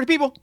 party people.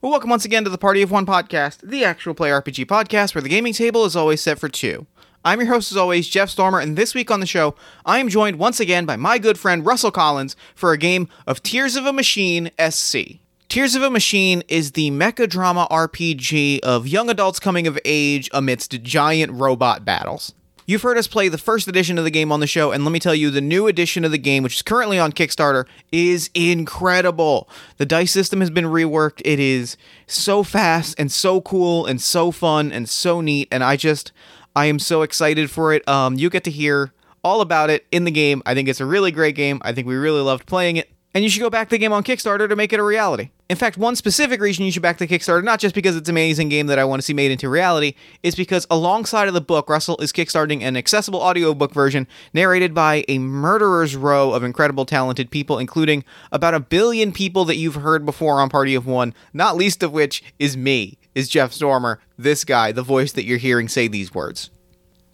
Well, welcome once again to the Party of One podcast, the actual play RPG podcast where the gaming table is always set for two. I'm your host, as always, Jeff Stormer, and this week on the show, I am joined once again by my good friend Russell Collins for a game of Tears of a Machine SC. Tears of a Machine is the mecha drama RPG of young adults coming of age amidst giant robot battles. You've heard us play the first edition of the game on the show, and let me tell you, the new edition of the game, which is currently on Kickstarter, is incredible. The dice system has been reworked. It is so fast and so cool and so fun and so neat, and I just, I am so excited for it. Um, you get to hear all about it in the game. I think it's a really great game. I think we really loved playing it and you should go back the game on Kickstarter to make it a reality. In fact, one specific reason you should back the Kickstarter, not just because it's an amazing game that I want to see made into reality, is because alongside of the book, Russell is kickstarting an accessible audiobook version narrated by a murderer's row of incredible talented people, including about a billion people that you've heard before on Party of One, not least of which is me, is Jeff Stormer, this guy, the voice that you're hearing say these words.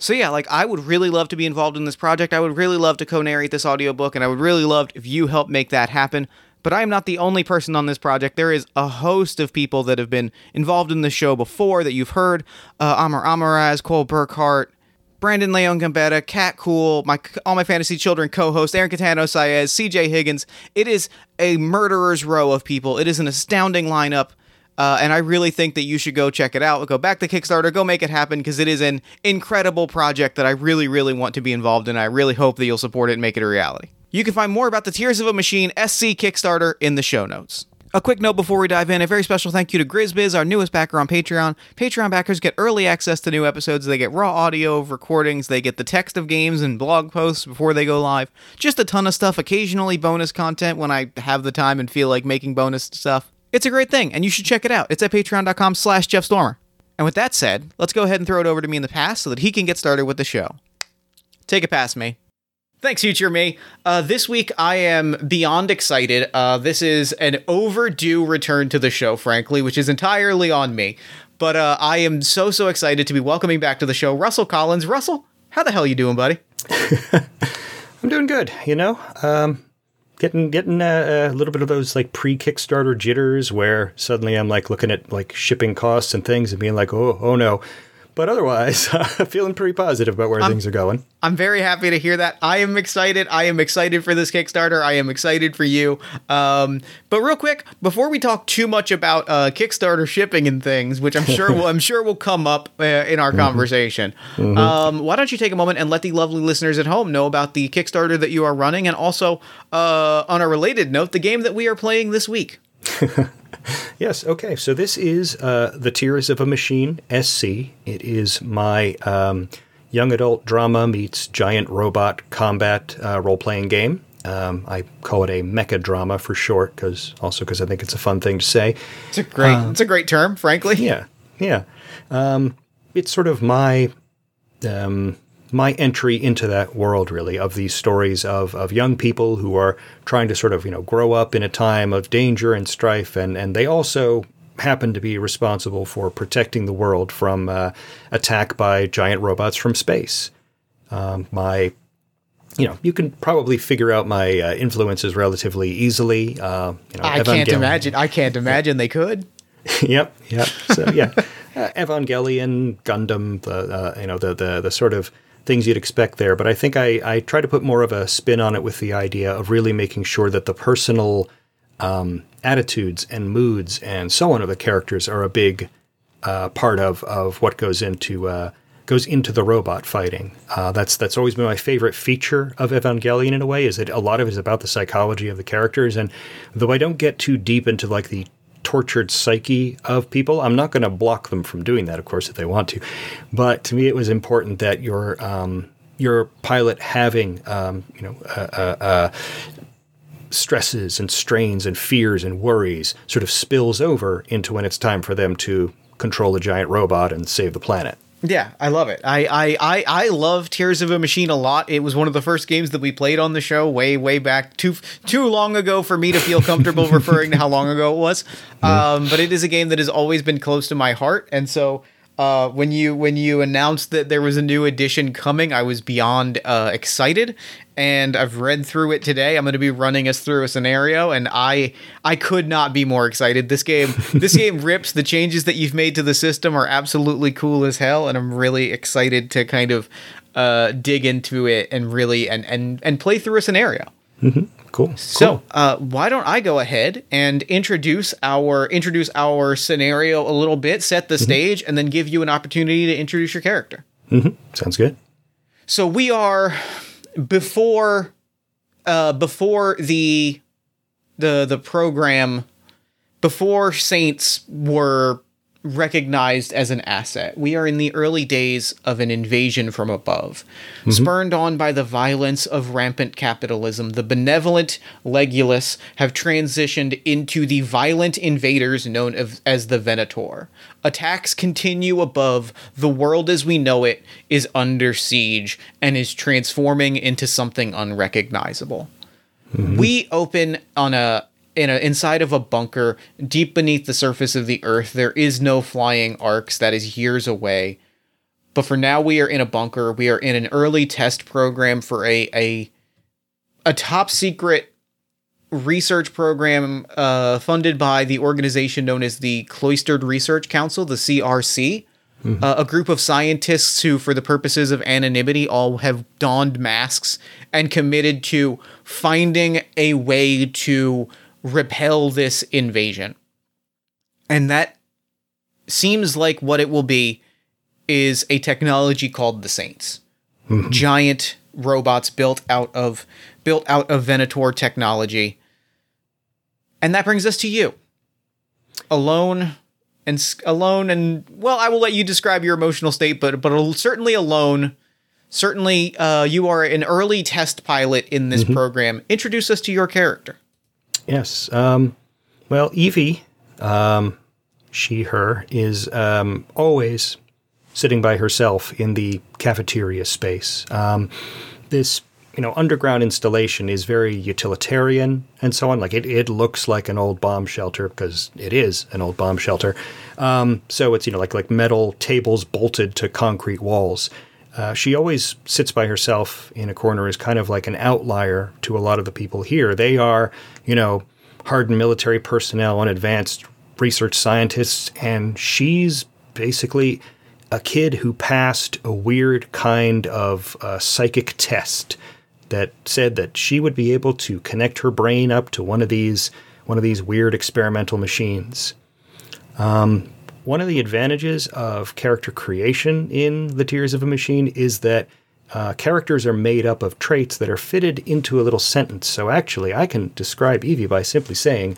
So yeah, like I would really love to be involved in this project. I would really love to co-narrate this audiobook and I would really love if you help make that happen. But I am not the only person on this project. There is a host of people that have been involved in the show before that you've heard. Uh, Amar Amaraz, Cole Burkhart, Brandon Leon Gambetta, Cat Cool, my all my fantasy children co-host Aaron Catano Saez, CJ Higgins. It is a murderer's row of people. It is an astounding lineup. Uh, and I really think that you should go check it out. Go back to Kickstarter, go make it happen because it is an incredible project that I really, really want to be involved in. I really hope that you'll support it and make it a reality. You can find more about the Tears of a Machine SC Kickstarter in the show notes. A quick note before we dive in, a very special thank you to Grizbiz, our newest backer on Patreon. Patreon backers get early access to new episodes. They get raw audio of recordings, they get the text of games and blog posts before they go live. Just a ton of stuff, occasionally bonus content when I have the time and feel like making bonus stuff. It's a great thing, and you should check it out. It's at patreon.com slash Jeff Stormer. And with that said, let's go ahead and throw it over to me in the past so that he can get started with the show. Take it past me. Thanks, future me. Uh, this week, I am beyond excited. Uh, this is an overdue return to the show, frankly, which is entirely on me. But uh, I am so, so excited to be welcoming back to the show Russell Collins. Russell, how the hell you doing, buddy? I'm doing good, you know? Um, getting getting a, a, little bit of those like pre Kickstarter jitters where suddenly I'm like looking at like shipping costs and things and being like, oh oh no, but otherwise, feeling pretty positive about where I'm, things are going. I'm very happy to hear that. I am excited. I am excited for this Kickstarter. I am excited for you. Um, but real quick, before we talk too much about uh, Kickstarter shipping and things, which I'm sure will, I'm sure will come up uh, in our mm-hmm. conversation, mm-hmm. Um, why don't you take a moment and let the lovely listeners at home know about the Kickstarter that you are running, and also uh, on a related note, the game that we are playing this week. yes, okay. So this is uh, The Tears of a Machine SC. It is my um, young adult drama meets giant robot combat uh, role playing game. Um, I call it a mecha drama for short, because also because I think it's a fun thing to say. It's a great, uh, it's a great term, frankly. Yeah, yeah. Um, it's sort of my um, my entry into that world really of these stories of, of young people who are trying to sort of you know grow up in a time of danger and strife and and they also happen to be responsible for protecting the world from uh, attack by giant robots from space. Um, my you know you can probably figure out my uh, influences relatively easily uh, you know, i can't imagine. I can't imagine they could. Yep yep. So yeah. Uh, Evangelion, Gundam, the uh, you know the the the sort of things you'd expect there. But I think I, I try to put more of a spin on it with the idea of really making sure that the personal um, attitudes and moods and so on of the characters are a big uh, part of, of what goes into uh, goes into the robot fighting. Uh, that's that's always been my favorite feature of Evangelion in a way is that a lot of it is about the psychology of the characters. And though I don't get too deep into like the tortured psyche of people. I'm not going to block them from doing that, of course, if they want to. But to me, it was important that your um, your pilot having um, you know uh, uh, uh, stresses and strains and fears and worries sort of spills over into when it's time for them to control a giant robot and save the planet. Yeah, I love it. I, I, I, I love Tears of a Machine a lot. It was one of the first games that we played on the show way, way back too too long ago for me to feel comfortable referring to how long ago it was. Um, but it is a game that has always been close to my heart, and so uh, when you when you announced that there was a new edition coming, I was beyond uh, excited, and I've read through it today. I'm going to be running us through a scenario, and I I could not be more excited. This game this game rips. The changes that you've made to the system are absolutely cool as hell, and I'm really excited to kind of uh, dig into it and really and and and play through a scenario. Cool. So, uh, why don't I go ahead and introduce our introduce our scenario a little bit, set the stage, and then give you an opportunity to introduce your character. Sounds good. So we are before uh, before the the the program before Saints were recognized as an asset. We are in the early days of an invasion from above. Mm-hmm. Spurned on by the violence of rampant capitalism, the benevolent Legulus have transitioned into the violent invaders known as, as the Venator. Attacks continue above, the world as we know it is under siege and is transforming into something unrecognizable. Mm-hmm. We open on a in a inside of a bunker deep beneath the surface of the earth. There is no flying arcs that is years away. But for now we are in a bunker. We are in an early test program for a a a top secret research program uh, funded by the organization known as the Cloistered Research Council, the CRC. Uh, a group of scientists who, for the purposes of anonymity, all have donned masks and committed to finding a way to repel this invasion. And that seems like what it will be is a technology called the Saints. Giant robots built out of built out of Venator technology. And that brings us to you. Alone and alone and well, I will let you describe your emotional state, but but certainly alone. Certainly, uh, you are an early test pilot in this program. Introduce us to your character. Yes. Um, well, Evie, um, she, her, is um, always sitting by herself in the cafeteria space. Um, this, you know, underground installation is very utilitarian and so on. Like it, it looks like an old bomb shelter because it is an old bomb shelter. Um, so it's you know like like metal tables bolted to concrete walls. Uh, she always sits by herself in a corner as kind of like an outlier to a lot of the people here. They are, you know, hardened military personnel and advanced research scientists, and she's basically a kid who passed a weird kind of uh, psychic test that said that she would be able to connect her brain up to one of these one of these weird experimental machines. One of the advantages of character creation in The Tears of a Machine is that uh, characters are made up of traits that are fitted into a little sentence. So actually, I can describe Evie by simply saying,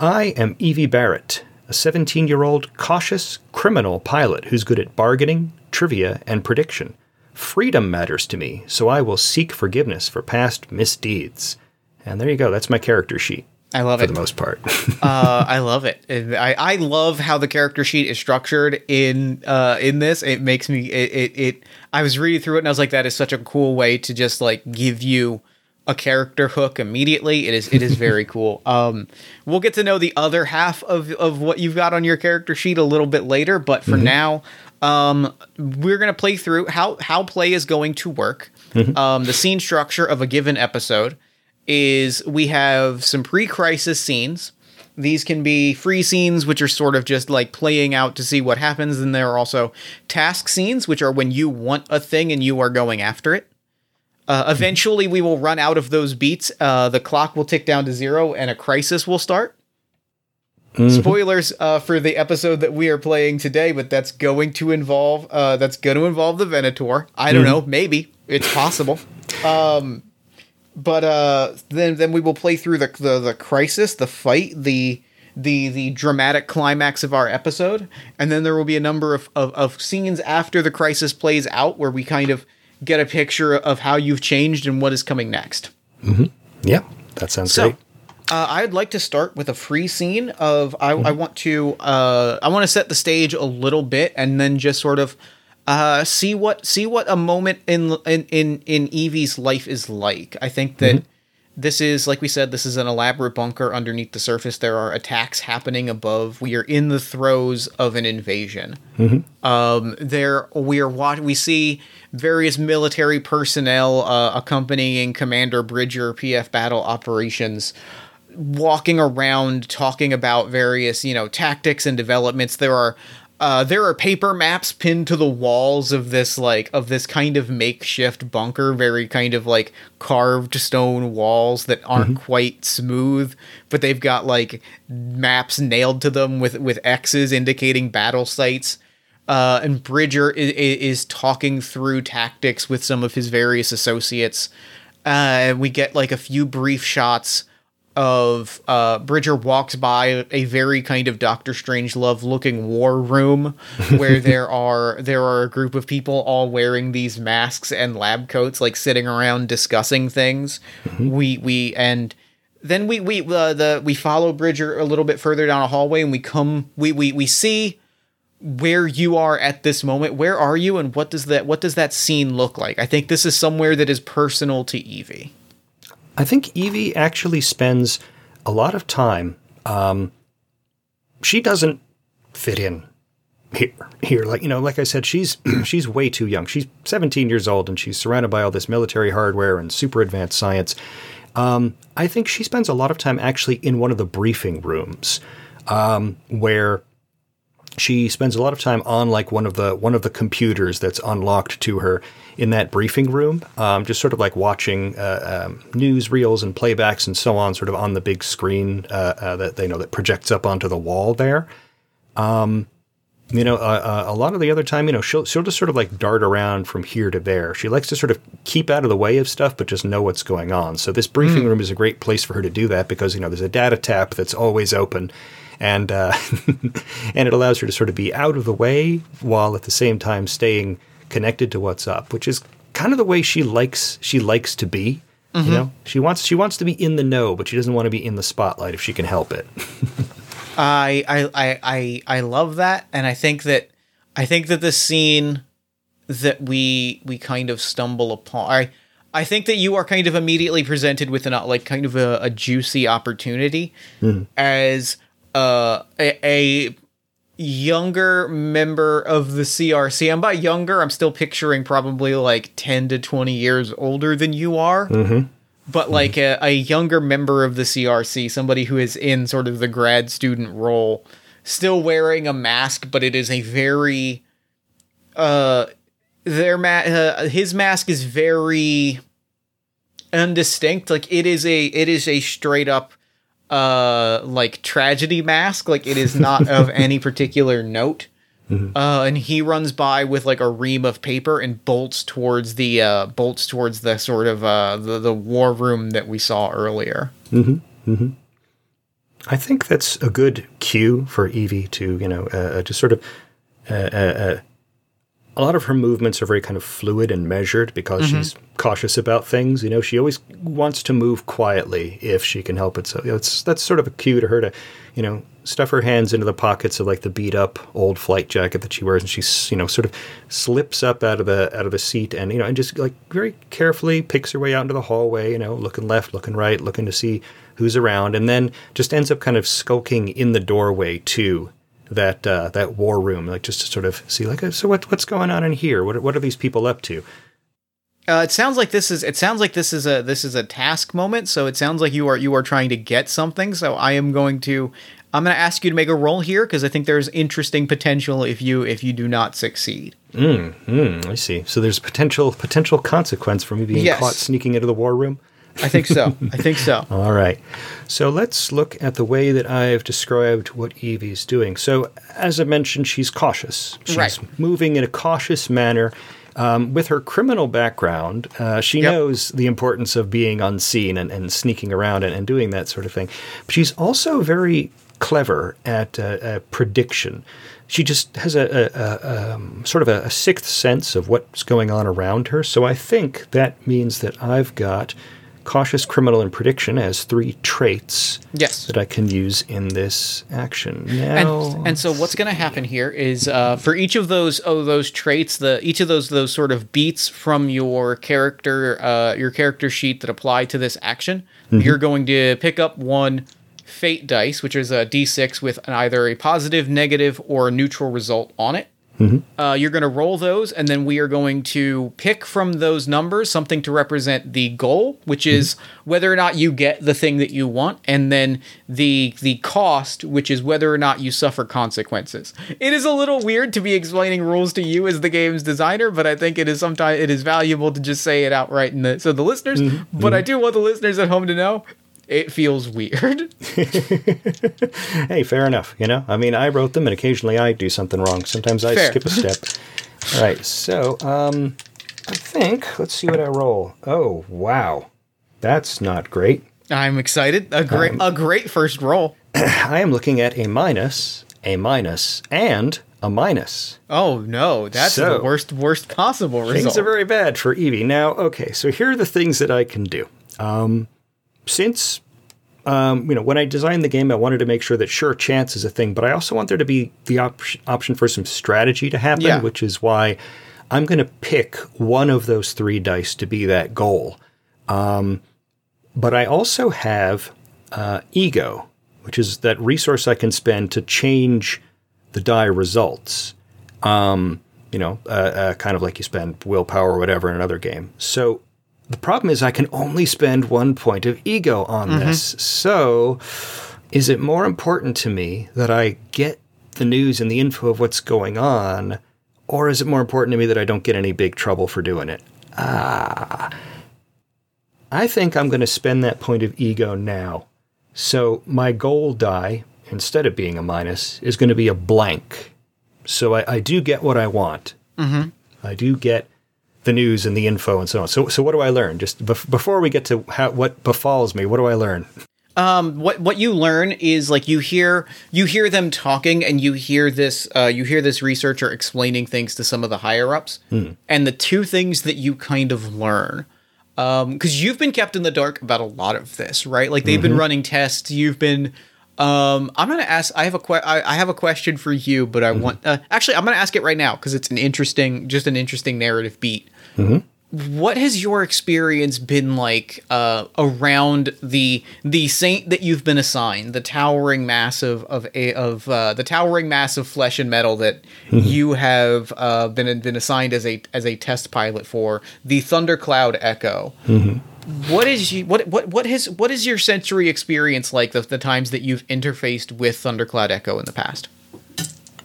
I am Evie Barrett, a 17 year old cautious criminal pilot who's good at bargaining, trivia, and prediction. Freedom matters to me, so I will seek forgiveness for past misdeeds. And there you go, that's my character sheet I love for it. For the most part. uh, I love it. I, I love how the character sheet is structured in uh, in this. It makes me it, it it. I was reading through it and I was like, that is such a cool way to just like give you a character hook immediately. It is it is very cool. Um, we'll get to know the other half of of what you've got on your character sheet a little bit later, but for now. Um, we're gonna play through how how play is going to work. Um, the scene structure of a given episode is we have some pre-crisis scenes. These can be free scenes, which are sort of just like playing out to see what happens, and there are also task scenes, which are when you want a thing and you are going after it. Uh, eventually, we will run out of those beats. Uh, the clock will tick down to zero, and a crisis will start. Spoilers uh, for the episode that we are playing today, but that's going to involve uh, that's going to involve the Venator. I don't know, maybe it's possible. Um, but uh, then then we will play through the, the the crisis, the fight, the the the dramatic climax of our episode, and then there will be a number of, of, of scenes after the crisis plays out where we kind of get a picture of how you've changed and what is coming next. yeah, that sounds So, great. uh, I'd like to start with a free scene of I, I want to uh, I want to set the stage a little bit and then just sort of uh, see what see what a moment in in in in Evie's life is like. I think that this is like we said, this is an elaborate bunker underneath the surface. There are attacks happening above. We are in the throes of an invasion. Um, there we are watch. We see various military personnel uh, accompanying Commander Bridger PF Battle Operations walking around talking about various you know tactics and developments there are uh, there are paper maps pinned to the walls of this like of this kind of makeshift bunker very kind of like carved stone walls that aren't quite smooth but they've got like maps nailed to them with with x's indicating battle sites uh, and Bridger is, is talking through tactics with some of his various associates. Uh, we get like a few brief shots of uh, Bridger walks by a very kind of Doctor Strangelove looking war room where there are there are a group of people all wearing these masks and lab coats, like sitting around discussing things. We we and then we we uh, the we follow Bridger a little bit further down a hallway and we come we we we see where you are at this moment. Where are you and what does that what does that scene look like? I think this is somewhere that is personal to Evie. I think Evie actually spends a lot of time. Um, she doesn't fit in here. Here, like you know, like I said, she's she's way too young. She's 17 years old, and she's surrounded by all this military hardware and super advanced science. Um, I think she spends a lot of time actually in one of the briefing rooms, um, where she spends a lot of time on like one of the one of the computers that's unlocked to her in that briefing room, um, just sort of like watching uh, um, news reels and playbacks and so on, sort of on the big screen uh, uh, that they know that projects up onto the wall there. Um, you know, a lot of the other time, you know, she'll she'll just sort of like dart around from here to there. She likes to sort of keep out of the way of stuff, but just know what's going on. So this briefing room is a great place for her to do that because you know there's a data tap that's always open, and uh, and it allows her to sort of be out of the way while at the same time staying connected to what's up, which is kind of the way she likes she likes to be. You know, she wants she wants to be in the know, but she doesn't want to be in the spotlight if she can help it. I I I I love that, and I think that I think that the scene that we we kind of stumble upon. I I think that you are kind of immediately presented with an like kind of a, a juicy opportunity as uh, a, a younger member of the CRC. And by younger, I'm still picturing probably like 10 to 20 years older than you are. But like a, a younger member of the CRC, somebody who is in sort of the grad student role, still wearing a mask, but it is a very uh their ma- uh, his mask is very undistinct like it is a it is a straight up uh like tragedy mask like it is not of any particular note uh and he runs by with like a ream of paper and bolts towards the uh bolts towards the sort of uh the, the war room that we saw earlier Hmm. Hmm. I think that's a good cue for Evie to, you know, uh, just sort of. Uh, uh, uh, a lot of her movements are very kind of fluid and measured because mm-hmm. she's cautious about things. You know, she always wants to move quietly if she can help it. So you know, it's that's sort of a cue to her to, you know, stuff her hands into the pockets of like the beat up old flight jacket that she wears, and she, s- you know, sort of slips up out of the out of the seat and you know, and just like very carefully picks her way out into the hallway. You know, looking left, looking right, looking to see who's around, and then just ends up kind of skulking in the doorway to that uh, that war room, like just to sort of see, like, so what what's going on in here? What are, what are these people up to? Uh, it sounds like this is it sounds like this is a this is a task moment. So it sounds like you are you are trying to get something. So I am going to I'm going to ask you to make a roll here because I think there's interesting potential if you if you do not succeed. Hmm, I see. So there's potential potential consequence for me being Yes. caught sneaking into the war room. I think so. I think so. All right. So let's look at the way that I've described what Evie's doing. So, as I mentioned, she's cautious. She's Right. moving in a cautious manner. Um, with her criminal background, uh, she Yep. knows the importance of being unseen and, and sneaking around and, and doing that sort of thing. But she's also very clever at uh, uh, prediction. She just has a, a, a um, sort of a, a sixth sense of what's going on around her. So I think that means that I've got cautious criminal and prediction as three traits Yes. that I can use in this action. Now, And, and so what's going to happen here is uh, for each of those oh those traits the each of those those sort of beats from your character uh, your character sheet that apply to this action you're going to pick up one fate dice which is a d6 with an, either a positive negative or a neutral result on it Mm-hmm. uh, you're going to roll those, and then we are going to pick from those numbers something to represent the goal, which mm-hmm. is whether or not you get the thing that you want, and then the the cost, which is whether or not you suffer consequences. It is a little weird to be explaining rules to you as the game's designer, but I think it is sometimes it is valuable to just say it outright in the so the listeners. Mm-hmm. But I do want the listeners at home to know. It feels weird. hey, fair enough. You know, I mean, I wrote them, and occasionally I do something wrong. Sometimes I Fair. skip a step. All right, so um, I think let's see what I roll. Oh, wow, that's not great. I'm excited. A great a great first roll. I am looking at a minus, a minus, and a minus. Oh no, that's So- the worst worst possible result. Things are very bad for Evie. Now, okay, so here are the things that I can do. Um, since um, you know, when I designed the game, I wanted to make sure that sure, chance is a thing, but I also want there to be the op- option for some strategy to happen, Yeah. which is why I'm going to pick one of those three dice to be that goal. Um, but I also have uh, ego, which is that resource I can spend to change the die results. Um, you know, uh, uh, kind of like you spend willpower or whatever in another game. So the problem is I can only spend one point of ego on this. So is it more important to me that I get the news and the info of what's going on, or is it more important to me that I don't get any big trouble for doing it? Ah. I think I'm going to spend that point of ego now. So my goal die, instead of being a minus, is going to be a blank. So I, I do get what I want. Mm-hmm. I do get the news and the info and so on. So, so what do I learn? Just bef- before we get to how, what befalls me, what do I learn? um what what you learn is like you hear you hear them talking and you hear this uh you hear this researcher explaining things to some of the higher ups. And the two things that you kind of learn um because you've been kept in the dark about a lot of this, right? Like they've been running tests, you've been um, I'm gonna ask. I have a que- I, I have a question for you, but I want uh, actually I'm gonna ask it right now because it's an interesting, just an interesting narrative beat. What has your experience been like uh, around the the saint that you've been assigned, the towering mass of of of uh, the towering mass of flesh and metal that you have uh, been been assigned as a as a test pilot for the Thundercloud Echo? What is you what what what has what is your sensory experience like the, the times that you've interfaced with Thundercloud Echo in the past?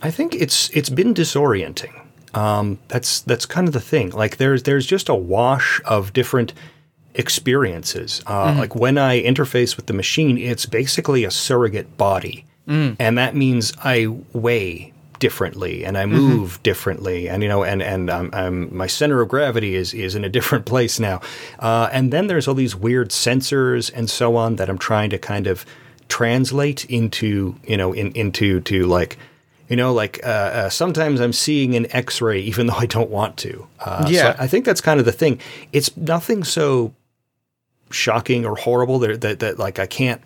I think it's it's been disorienting. Um, that's that's kind of the thing. Like there's there's just a wash of different experiences. Uh, Like when I interface with the machine, it's basically a surrogate body, and that means I weigh differently and I move differently, and you know, and and um, um, my center of gravity is is in a different place now. Uh, and then there's all these weird sensors and so on that I'm trying to kind of translate into you know in, into to like you know like uh, uh, sometimes i'm seeing an x-ray even though i don't want to. Uh, Yeah. I, I think that's kind of the thing. It's nothing so shocking or horrible that, that that like i can't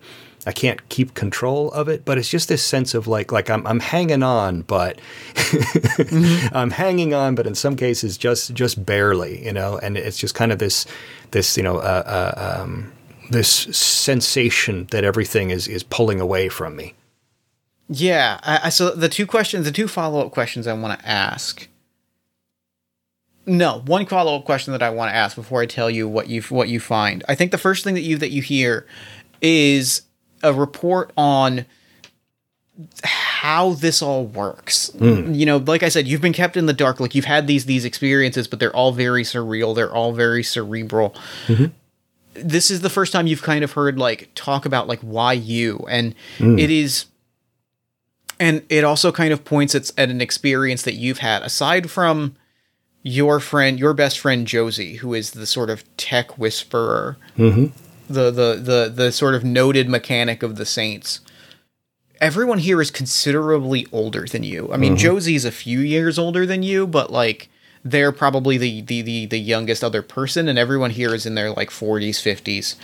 i can't keep control of it but it's just this sense of like like i'm, I'm hanging on but i'm hanging on but in some cases just just barely you know? And it's just kind of this this you know uh, uh, um, this sensation that everything is is pulling away from me Yeah. I, I, so the two questions, the two follow up questions I want to ask. No, one follow up question that I want to ask before I tell you what you what you find. I think the first thing that you that you hear is a report on how this all works. Hmm. You know, like I said, you've been kept in the dark. Like you've had these these experiences, but they're all very surreal. They're all very cerebral. Mm-hmm. This is the first time you've kind of heard like talk about like why you, and hmm. it is and it also kind of points at, at an experience that you've had aside from your friend your best friend josie who is the sort of tech whisperer. Mm-hmm. The, the the the sort of noted mechanic of the saints. Everyone here is considerably older than you. I mean mm-hmm. josie's a few years older than you but like they're probably the, the the the youngest other person, and everyone here is in their like 40s, 50s.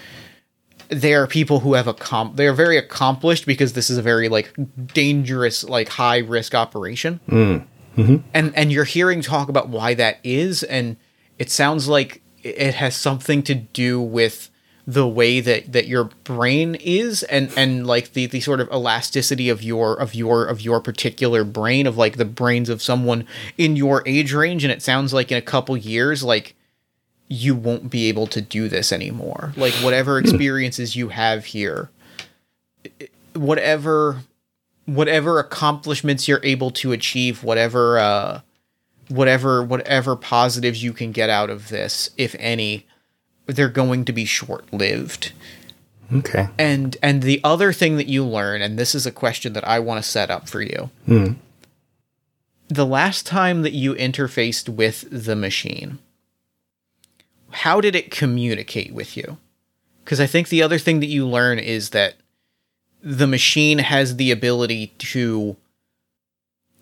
They are people who have a comp. They are very accomplished because this is a very like dangerous, like high risk operation. Mm. Mm-hmm. And and you're hearing talk about why that is, and it sounds like it has something to do with the way that that your brain is and and like the the sort of elasticity of your of your of your particular brain of like the brains of someone in your age range and it sounds like in a couple years like you won't be able to do this anymore. Like whatever experiences you have here whatever whatever accomplishments you're able to achieve whatever uh whatever whatever positives you can get out of this if any they're going to be short-lived. Okay. and and the other thing that you learn and this is a question that i want to set up for you. The last time that you interfaced with the machine how did it communicate with you because i think the other thing that you learn is that the machine has the ability to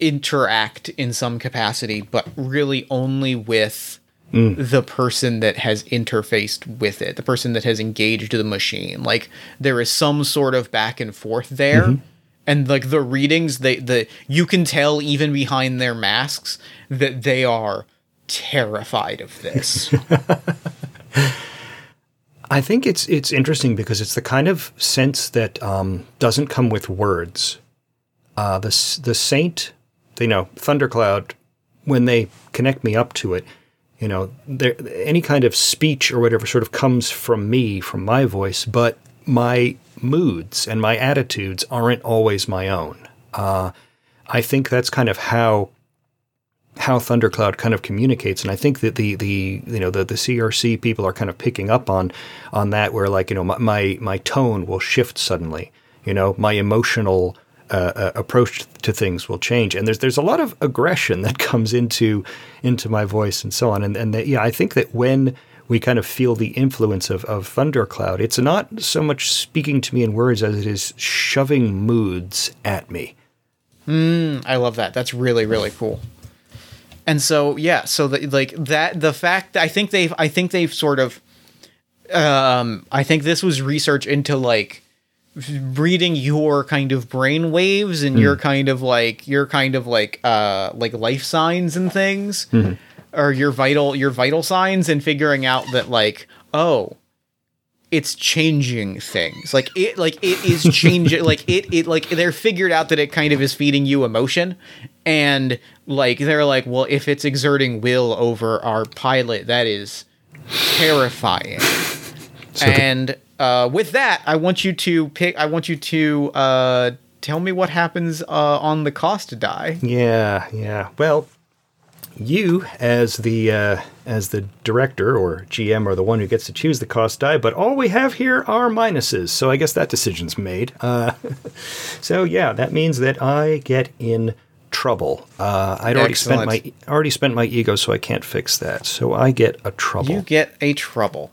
interact in some capacity but really only with mm. the person that has interfaced with it, the person that has engaged the machine. Like there is some sort of back and forth there. Mm-hmm. And like the readings, they the you can tell even behind their masks that they are terrified of this. I think it's it's interesting because it's the kind of sense that um, doesn't come with words. Uh, the the saint, you know, thundercloud, when they connect me up to it, you know, there any kind of speech or whatever sort of comes from me, from my voice, but my moods and my attitudes aren't always my own. Uh, I think that's kind of how how Thundercloud kind of communicates, and I think that the the you know the the CRC people are kind of picking up on on that, where like you know my my, my tone will shift suddenly, you know my emotional uh, uh, approach to things will change, and there's there's a lot of aggression that comes into into my voice and so on, and and that, yeah, I think that when we kind of feel the influence of, of Thundercloud. It's not so much speaking to me in words as it is shoving moods at me. I love that. That's really really cool. And so yeah, so the, like that the fact that I think they've I think they've sort of um I think this was research into like reading your kind of brain waves and your kind of like your kind of like uh like life signs and things or your vital your vital signs and figuring out that like oh it's changing things. Like it like it is changing like it it like they're figured out that it kind of is feeding you emotion. And like they're like well if it's exerting will over our pilot that is terrifying. So and uh, with that i want you to pick i want you to uh, tell me what happens uh, on the cost die. Yeah, yeah. Well, you as the uh, as the director or GM are the one who gets to choose the cost die, but all we have here are minuses. So I guess that decision's made. Uh, so yeah, that means that I get in trouble. Uh, I'd already spent my already spent my ego, so I can't fix that. So I get a trouble. You get a trouble.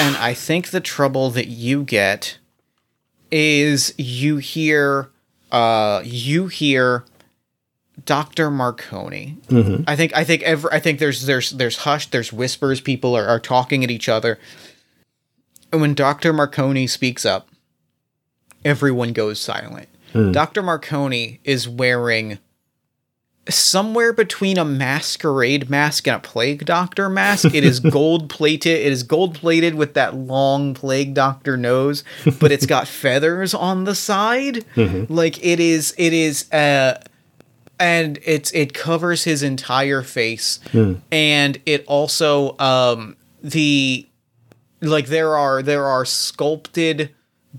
And I think the trouble that you get is you hear uh you hear Dr. Marconi. Mm-hmm. I think I think every I think there's there's there's hush, there's whispers, people are, are talking at each other. And when Dr. Marconi speaks up, everyone goes silent. Hmm. Dr. Marconi is wearing somewhere between a masquerade mask and a plague doctor mask. It is gold plated. It is gold plated with that long plague doctor nose, but it's got feathers on the side. Mm-hmm. Like it is it is uh and it's it covers his entire face. And it also um the like there are there are sculpted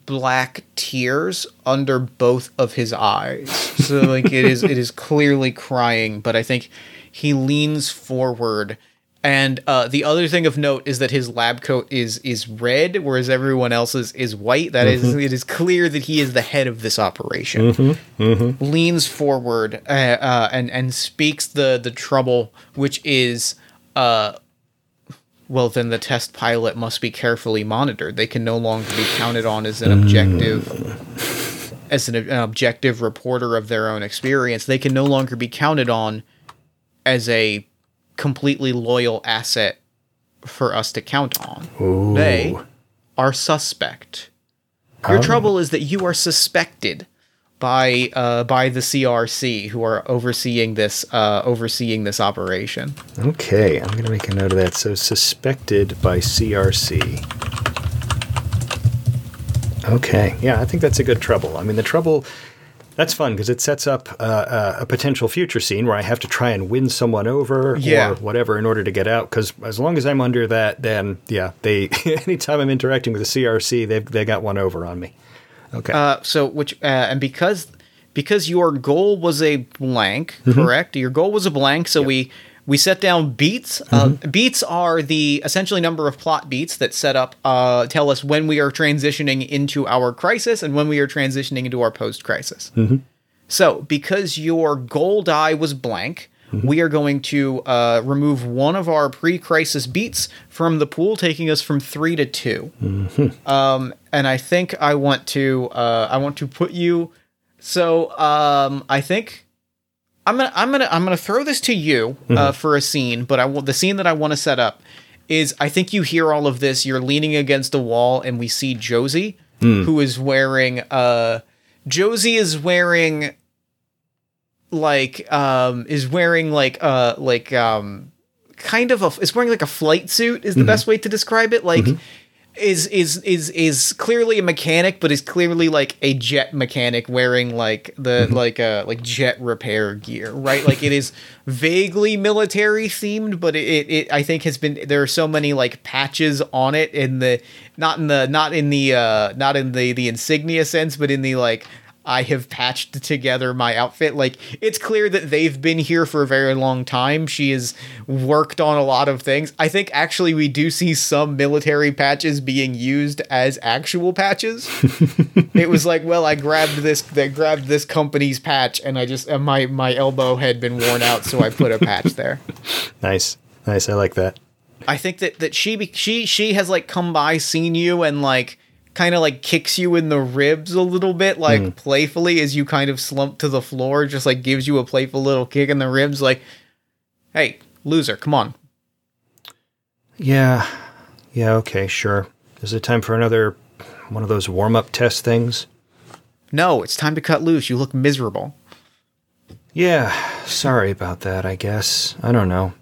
black tears under both of his eyes. So like it is it is clearly crying but i think he leans forward and uh, the other thing of note is that his lab coat is is red whereas everyone else's is white. That is, it is clear that he is the head of this operation. Leans forward uh, uh, and and speaks the the trouble which is uh well then the test pilot must be carefully monitored. They can no longer be counted on as an objective as an, an objective reporter of their own experience. They can no longer be counted on as a completely loyal asset for us to count on. Ooh. They are suspect. Your trouble is that you are suspected by uh, by the CRC who are overseeing this uh, overseeing this operation. Okay, I'm going to make a note of that. So, suspected by CRC. Okay, yeah, I think that's a good trouble. I mean, the trouble. That's fun because it sets up uh, uh, a potential future scene where I have to try and win someone over Yeah. or whatever in order to get out. Because as long as I'm under that, then yeah, they anytime I'm interacting with the CRC, they've they got one over on me. Okay. Uh, so which uh, and because because your goal was a blank, correct? Your goal was a blank, so we we set down beats. Uh, beats are the essentially number of plot beats that set up uh, tell us when we are transitioning into our crisis and when we are transitioning into our post crisis. So because your goal die was blank. We are going to uh, remove one of our pre-crisis beats from the pool, taking us from three to 2 Um, and I think I want to uh, I want to put you. So um, I think I'm gonna I'm gonna I'm gonna throw this to you uh, for a scene. But I want the scene that I want to set up is I think you hear all of this. You're leaning against a wall, and we see Josie, who is wearing uh, Josie is wearing like um is wearing like uh like um kind of a is wearing like a flight suit is the best way to describe it like is is is is clearly a mechanic but is clearly like a jet mechanic wearing like the like uh like jet repair gear right? Like it is vaguely military themed but it, it it i think has been there are so many like patches on it in the not in the not in the uh not in the the insignia sense but in the like I have patched together my outfit. Like it's clear that they've been here for a very long time. She has worked on a lot of things. I think actually we do see some military patches being used as actual patches. it was like, well, I grabbed this, they grabbed this company's patch, and I just and my my elbow had been worn out, so I put a patch there. nice, nice. I like that. I think that that she she she has like come by, seen you, and like kind of like kicks you in the ribs a little bit, like playfully as you kind of slump to the floor, just like gives you a playful little kick in the ribs, like, "Hey, loser, come on." Yeah, yeah. Okay, sure. Is it time for another one of those warm up test things? No, it's time to cut loose. You look miserable. Yeah, sorry about that, I guess. I don't know.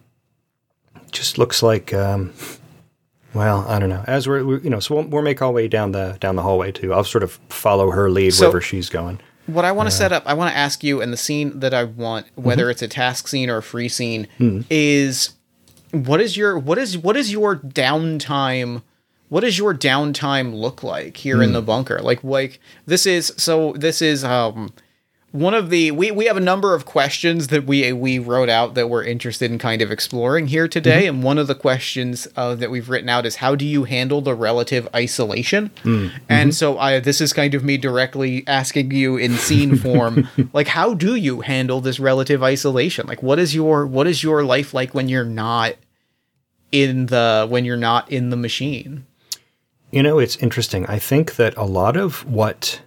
Just looks like um well, I don't know. As we're, we you know, so we'll, we'll make our way down the down the hallway too. I'll sort of follow her lead So- wherever she's going. What I want to set up, I want to ask you, and the scene that I want, whether mm-hmm. it's a task scene or a free scene, mm-hmm. is what is your what is what is your downtime? What does your downtime look like here in mm. the bunker? Like like this is so this is um one of the we, we have a number of questions that we we wrote out that we're interested in kind of exploring here today. Mm-hmm. And one of the questions uh, that we've written out is how do you handle the relative isolation? Mm. Mm-hmm. And so I this is kind of me directly asking you in scene form like how do you handle this relative isolation? Like what is your what is your life like when you're not in the when you're not in the machine? You know, it's interesting. I think that a lot of what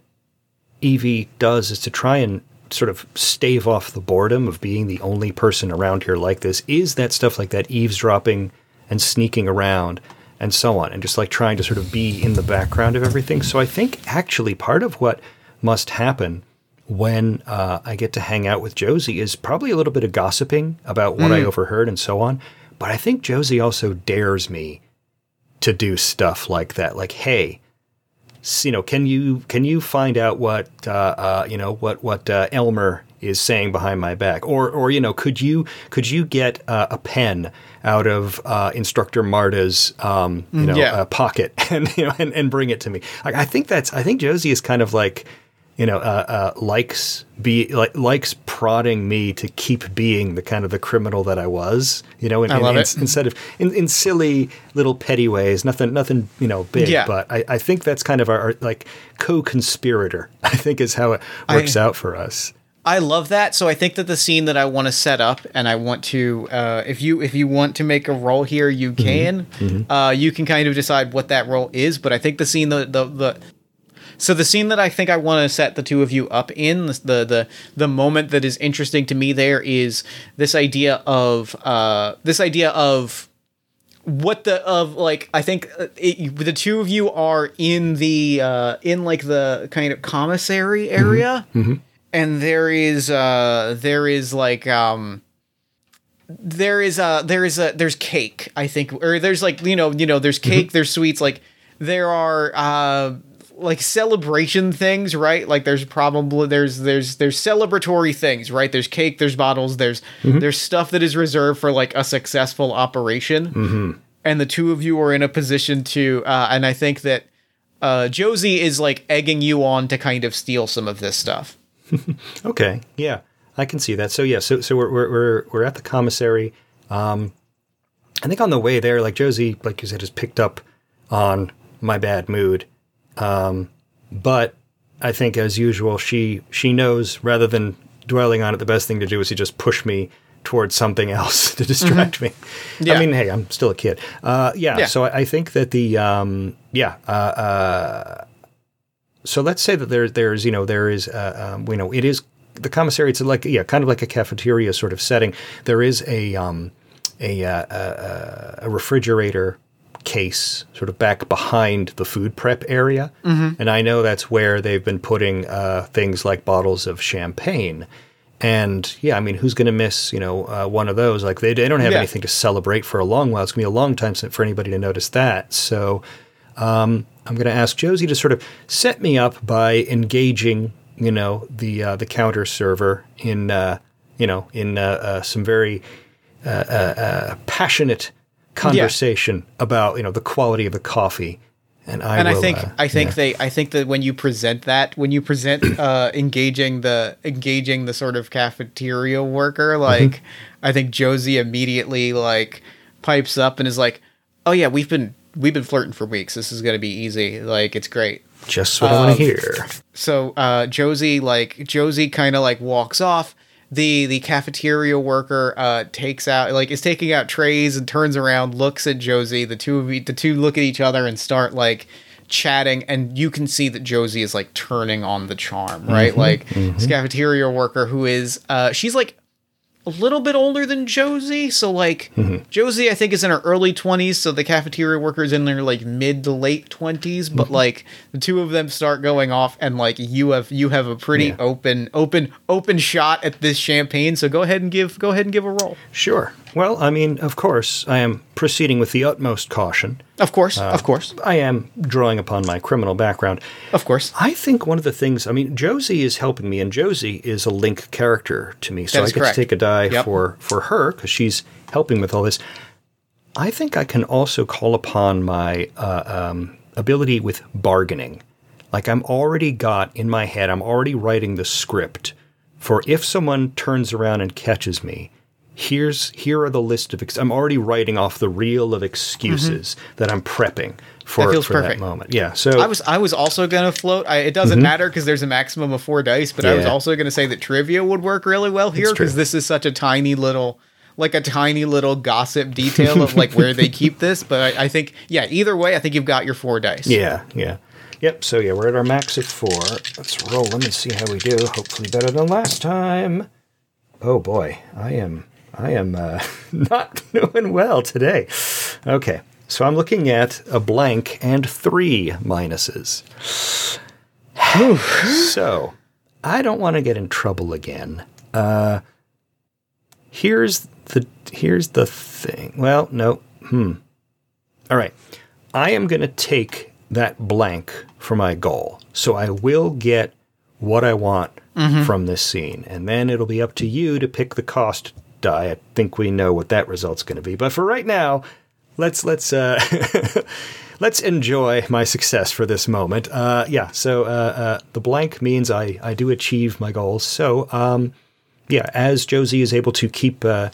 Evie does is to try and sort of stave off the boredom of being the only person around here like this is that stuff like that eavesdropping and sneaking around and so on and just like trying to sort of be in the background of everything. So I think actually part of what must happen when uh, I get to hang out with Josie is probably a little bit of gossiping about what I overheard and so on. But I think Josie also dares me to do stuff like that. Like, hey, you know, can you can you find out what uh, uh, you know what what uh, Elmer is saying behind my back, or or you know, could you could you get uh, a pen out of uh, Instructor Marta's um, you know yeah. uh, pocket and you know and, and bring it to me? Like, I think that's I think Josie is kind of like you know, uh, uh, likes be like likes prodding me to keep being the kind of the criminal that I was. You know, in, in- in- instead of in, in silly little petty ways, nothing, nothing, you know, big. Yeah. But I, I think that's kind of our, our like co-conspirator. I think is how it works I- out for us. I love that. So I think that the scene that I want to set up, and I want to, uh, if you if you want to make a roll here, you can. Uh, you can kind of decide what that roll is. But I think the scene the the, the So the scene that I think I want to set the two of you up in the, the the moment that is interesting to me there is this idea of uh this idea of what the of like I think uh, it, the two of you are in the uh in like the kind of commissary area. And there is uh there is like um there is a there is a there's cake I think. Or there's like you know you know there's cake there's sweets like there are uh like celebration things right? Like there's probably there's there's there's celebratory things right? There's cake there's bottles there's there's stuff that is reserved for like a successful operation. And the two of you are in a position to uh and I think that uh Josie is like egging you on to kind of steal some of this stuff. Okay, yeah, I can see that. So yeah, so so we're we're we're, we're at the commissary. Um, I think on the way there, like Josie, like you said, has picked up on my bad mood. Um, but I think, as usual, she she knows rather than dwelling on it, the best thing to do is to just push me towards something else to distract me. Yeah. I mean, hey, I'm still a kid. Uh, yeah, Yeah. So I, I think that the um, yeah. Uh, uh, so let's say that there there's you know there is uh, um, you know it is the commissary. It's like yeah, kind of like a cafeteria sort of setting. There is a um, a, uh, a, a refrigerator case sort of back behind the food prep area, and I know that's where they've been putting uh, things like bottles of champagne. And yeah, I mean, who's going to miss you know uh, one of those? Like they, they don't have Yeah. anything to celebrate for a long while. It's going to be a long time for anybody to notice that. So um, I'm going to ask Josie to sort of set me up by engaging, you know, the uh, the counter server in, uh, you know, in uh, uh, some very uh, uh, uh, passionate conversation about you know the quality of the coffee. And I and will, I think uh, I think yeah. they I think that when you present that when you present uh, engaging the engaging the sort of cafeteria worker Mm-hmm. like I think Josie immediately like pipes up and is like oh yeah we've been we've been flirting for weeks this is gonna be easy like it's great just what I want to hear. so uh, Josie like Josie kind of like walks off. The the cafeteria worker uh, takes out like is taking out trays and turns around, looks at Josie. The two of the two look at each other and start like chatting, and you can see that Josie is like turning on the charm, right? Like this cafeteria worker who is uh, she's like a little bit older than Josie. So like mm-hmm. Josie, I think is in her early twenties. So the cafeteria worker's in their like mid to late twenties. But mm-hmm. like the two of them start going off, and like you have you have a pretty Yeah. open open open shot at this champagne. So go ahead and give go ahead and give a roll. Sure. Well, I mean, of course, I am proceeding with the utmost caution. Of course, of course, I am drawing upon my criminal background. of course. I think one of the things, I mean, Josie is helping me, and Josie is a link character to me. So I get correct. to take a die Yep. for, for her because she's helping with all this. I think I can also call upon my uh, um, ability with bargaining. Like I'm already got in my head, I'm already writing the script for if someone turns around and catches me. Here's here are the list of ex- I'm already writing off the reel of excuses mm-hmm. that I'm prepping for, That feels for that moment. Yeah. So I was I was also gonna float. I, it doesn't mm-hmm. matter because there's a maximum of four dice, but I was also gonna say that trivia would work really well here because this is such a tiny little, like a tiny little gossip detail of like where they keep this. But I, I think yeah, either way, I think you've got your four dice. Yeah, yeah. Yep, so yeah, we're at our max of four. Let's roll them and see how we do. Hopefully better than last time. Oh boy, I am I am uh, not doing well today. Okay, so I'm looking at a blank and three minuses. so I don't want to get in trouble again. Uh, here's the here's the thing. Well, no. Hmm. All right. I am going to take that blank for my goal. So I will get what I want from this scene. And then it'll be up to you to pick the cost die. I think we know what that result's going to be. But for right now, let's let's uh let's enjoy my success for this moment. Uh yeah, so uh, uh the blank means I I do achieve my goals. So um yeah, as Josie is able to keep uh,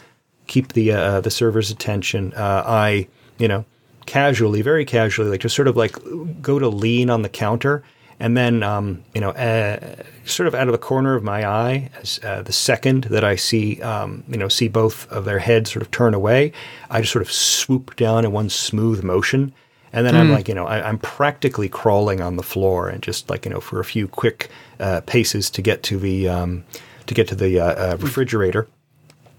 keep the uh, the server's attention, I you know casually, very casually, like just sort of like go to lean on the counter, and then um, you know uh, sort of out of the corner of my eye, as uh, the second that I see um, you know see both of their heads sort of turn away, I just sort of swoop down in one smooth motion. And then I'm like, you know, I, I'm practically crawling on the floor and just like, you know, for a few quick uh, paces to get to the um, to get to the uh, uh, refrigerator.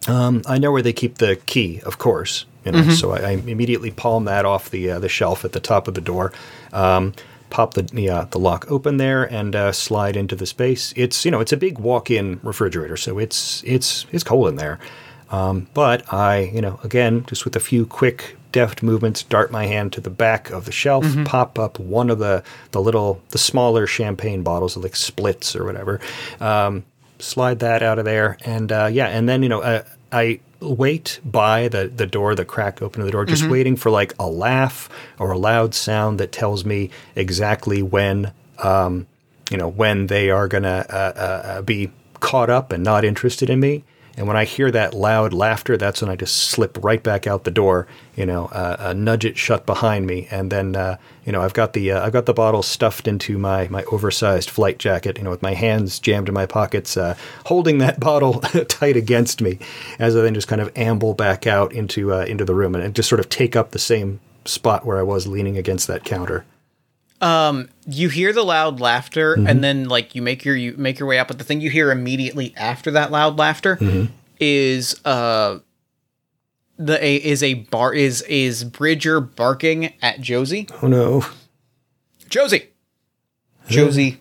Um, I know where they keep the key, of course. You know, so I, I immediately palm that off the uh, the shelf at the top of the door. Um, pop the the, uh, the lock open there and uh, slide into the space. It's you know it's a big walk-in refrigerator, so it's it's it's cold in there. Um, but I you know again just with a few quick deft movements, dart my hand to the back of the shelf, pop up one of the the little the smaller champagne bottles like splits or whatever. Um, slide that out of there, and uh, yeah, and then you know uh, I wait by the the door, the crack open of the door, just waiting for like a laugh or a loud sound that tells me exactly when um, you know when they are gonna uh, uh, uh, be caught up and not interested in me. And when I hear that loud laughter, that's when I just slip right back out the door. You know, uh, uh, nudge it shut behind me, and then uh, you know I've got the uh, I've got the bottle stuffed into my my oversized flight jacket. You know, with my hands jammed in my pockets, uh, holding that bottle tight against me, as I then just kind of amble back out into uh, into the room and just sort of take up the same spot where I was leaning against that counter. You hear the loud laughter Mm-hmm. and then like you make your you make your way up but the thing you hear immediately after that loud laughter Mm-hmm. is uh the a is a bar is is bridger barking at josie Oh no! josie josie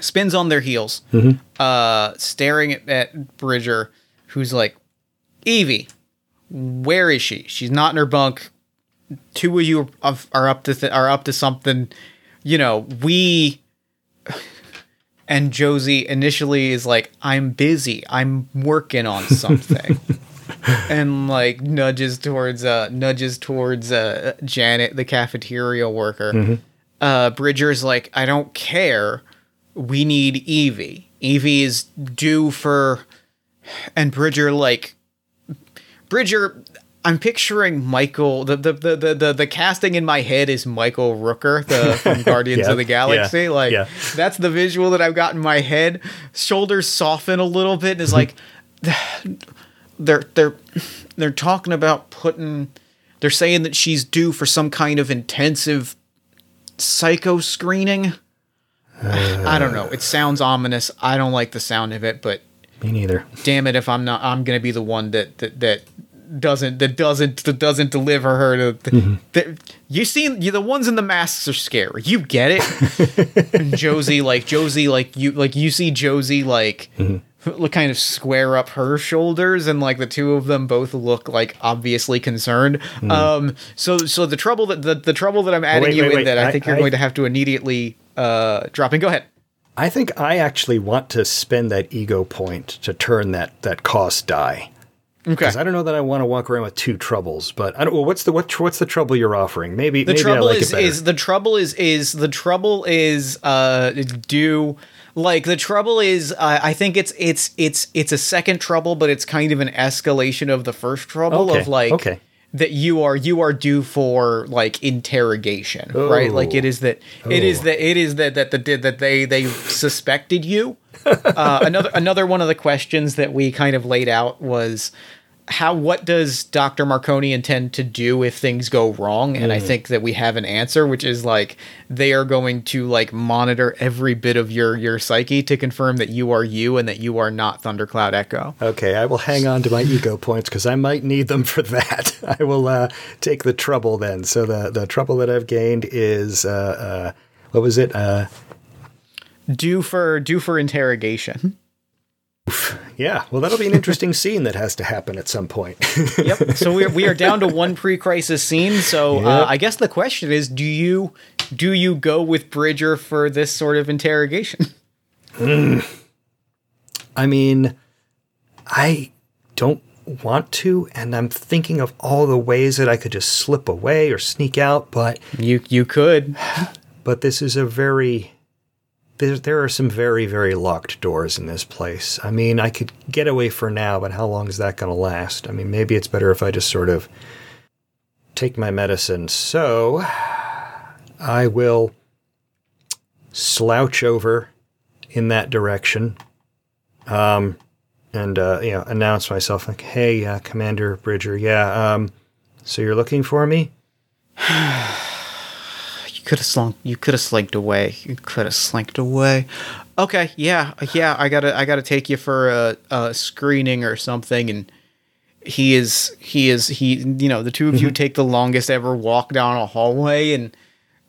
spins on their heels Mm-hmm. uh staring at, at bridger who's like evie where is she she's not in her bunk two of you are, are up to th- are up to something. You know, we and Josie initially is like, "I'm busy. I'm working on something." and like nudges towards uh nudges towards uh Janet, the cafeteria worker. Uh Bridger's like, "I don't care. We need Evie. Evie is due for and Bridger like Bridger, I'm picturing Michael. The the, the, the, the the casting in my head is Michael Rooker, the from Guardians of the Galaxy. yeah, like yeah. that's the visual that I've got in my head. Shoulders soften a little bit. And is like they're they're they're talking about putting. They're saying that she's due for some kind of intensive psycho screening. I don't know. It sounds ominous. I don't like the sound of it, but Me neither. damn it if I'm not I'm gonna be the one that that, that doesn't that doesn't that doesn't deliver her to the, you seen you the ones in the masks are scary. You get it. And Josie like Josie like you like you see Josie like look kind of square up her shoulders and like the two of them both look like obviously concerned. Um so so the trouble that the, the trouble that I'm adding wait, you wait, in wait. that I, I- think you're I- going to have to immediately uh drop in. Go ahead. I think I actually want to spend that ego point to turn that that cost die. Okay Because I don't know that I want to walk around with two troubles, but I don't. Well, what's the what, what's the trouble you're offering? Maybe the maybe trouble like is the trouble is is the trouble is uh due like the trouble is uh, I think it's it's it's it's a second trouble, but it's kind of an escalation of the first trouble Okay, of like okay. that you are you are due for like interrogation, right? Like it is that it is Oh. that it is that that the that they they suspected you. Uh, another another one of the questions that we kind of laid out was how what does Dr. Marconi intend to do if things go wrong? And I think that we have an answer, which is like they are going to like monitor every bit of your your psyche to confirm that you are you and that you are not Thundercloud Echo. Okay, I will hang on to my ego points because I might need them for that. I will uh, take the trouble then. So the the trouble that I've gained is uh, uh, what was it? Uh, Due for due for interrogation. yeah, well, that'll be an interesting scene that has to happen at some point. yep. So we are, we are down to one pre-crisis scene. So uh, I guess the question is, do you do you go with Bridger for this sort of interrogation? I mean, I don't want to, and I'm thinking of all the ways that I could just slip away or sneak out, but You you could. but this is a very there, there are some very very locked doors in this place. I mean, I could get away for now, but how long is that going to last? I mean, maybe it's better if I just sort of take my medicine. So, I will slouch over in that direction. Um and uh, you know, announce myself like, "Hey, uh, Commander Bridger, yeah, um, so you're looking for me?" could have slunk. You could have slinked away. You could have slinked away. Okay, yeah, yeah. I gotta, I gotta take you for a, a screening or something, and he is, he is, he. You know, the two of you mm-hmm. take the longest ever walk down a hallway, and